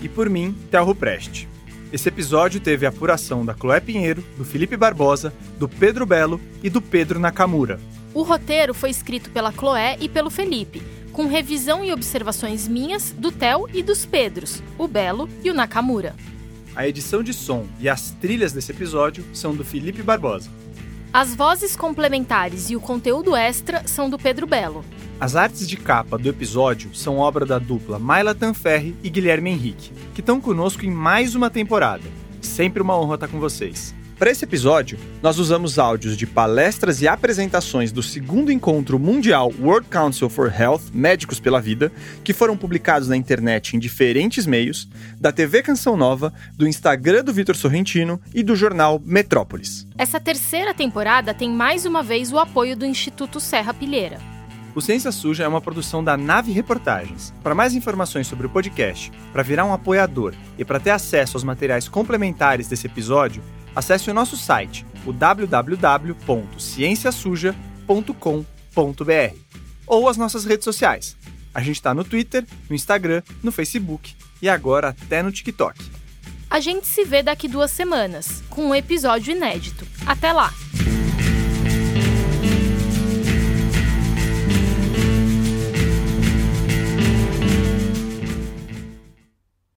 E por mim, Telro Preste. Esse episódio teve a apuração da Chloé Pinheiro, do Felipe Barbosa, do Pedro Belo e do Pedro Nakamura. O roteiro foi escrito pela Chloé e pelo Felipe, com revisão e observações minhas, do Theo e dos Pedros, o Belo e o Nakamura. A edição de som e as trilhas desse episódio são do Felipe Barbosa. As vozes complementares e o conteúdo extra são do Pedro Belo. As artes de capa do episódio são obra da dupla Maila Tanferri e Guilherme Henrique, que estão conosco em mais uma temporada. Sempre uma honra estar com vocês. Para esse episódio, nós usamos áudios de palestras e apresentações do segundo encontro mundial World Council for Health Médicos pela Vida, que foram publicados na internet em diferentes meios, da TV Canção Nova, do Instagram do Vitor Sorrentino e do jornal Metrópolis. Essa terceira temporada tem mais uma vez o apoio do Instituto Serra Pilheira. O Ciência Suja é uma produção da Nave Reportagens. Para mais informações sobre o podcast, para virar um apoiador e para ter acesso aos materiais complementares desse episódio, acesse o nosso site, o www.cienciasuja.com.br ou as nossas redes sociais. A gente está no Twitter, no Instagram, no Facebook e agora até no TikTok. A gente se vê daqui duas semanas, com um episódio inédito. Até lá!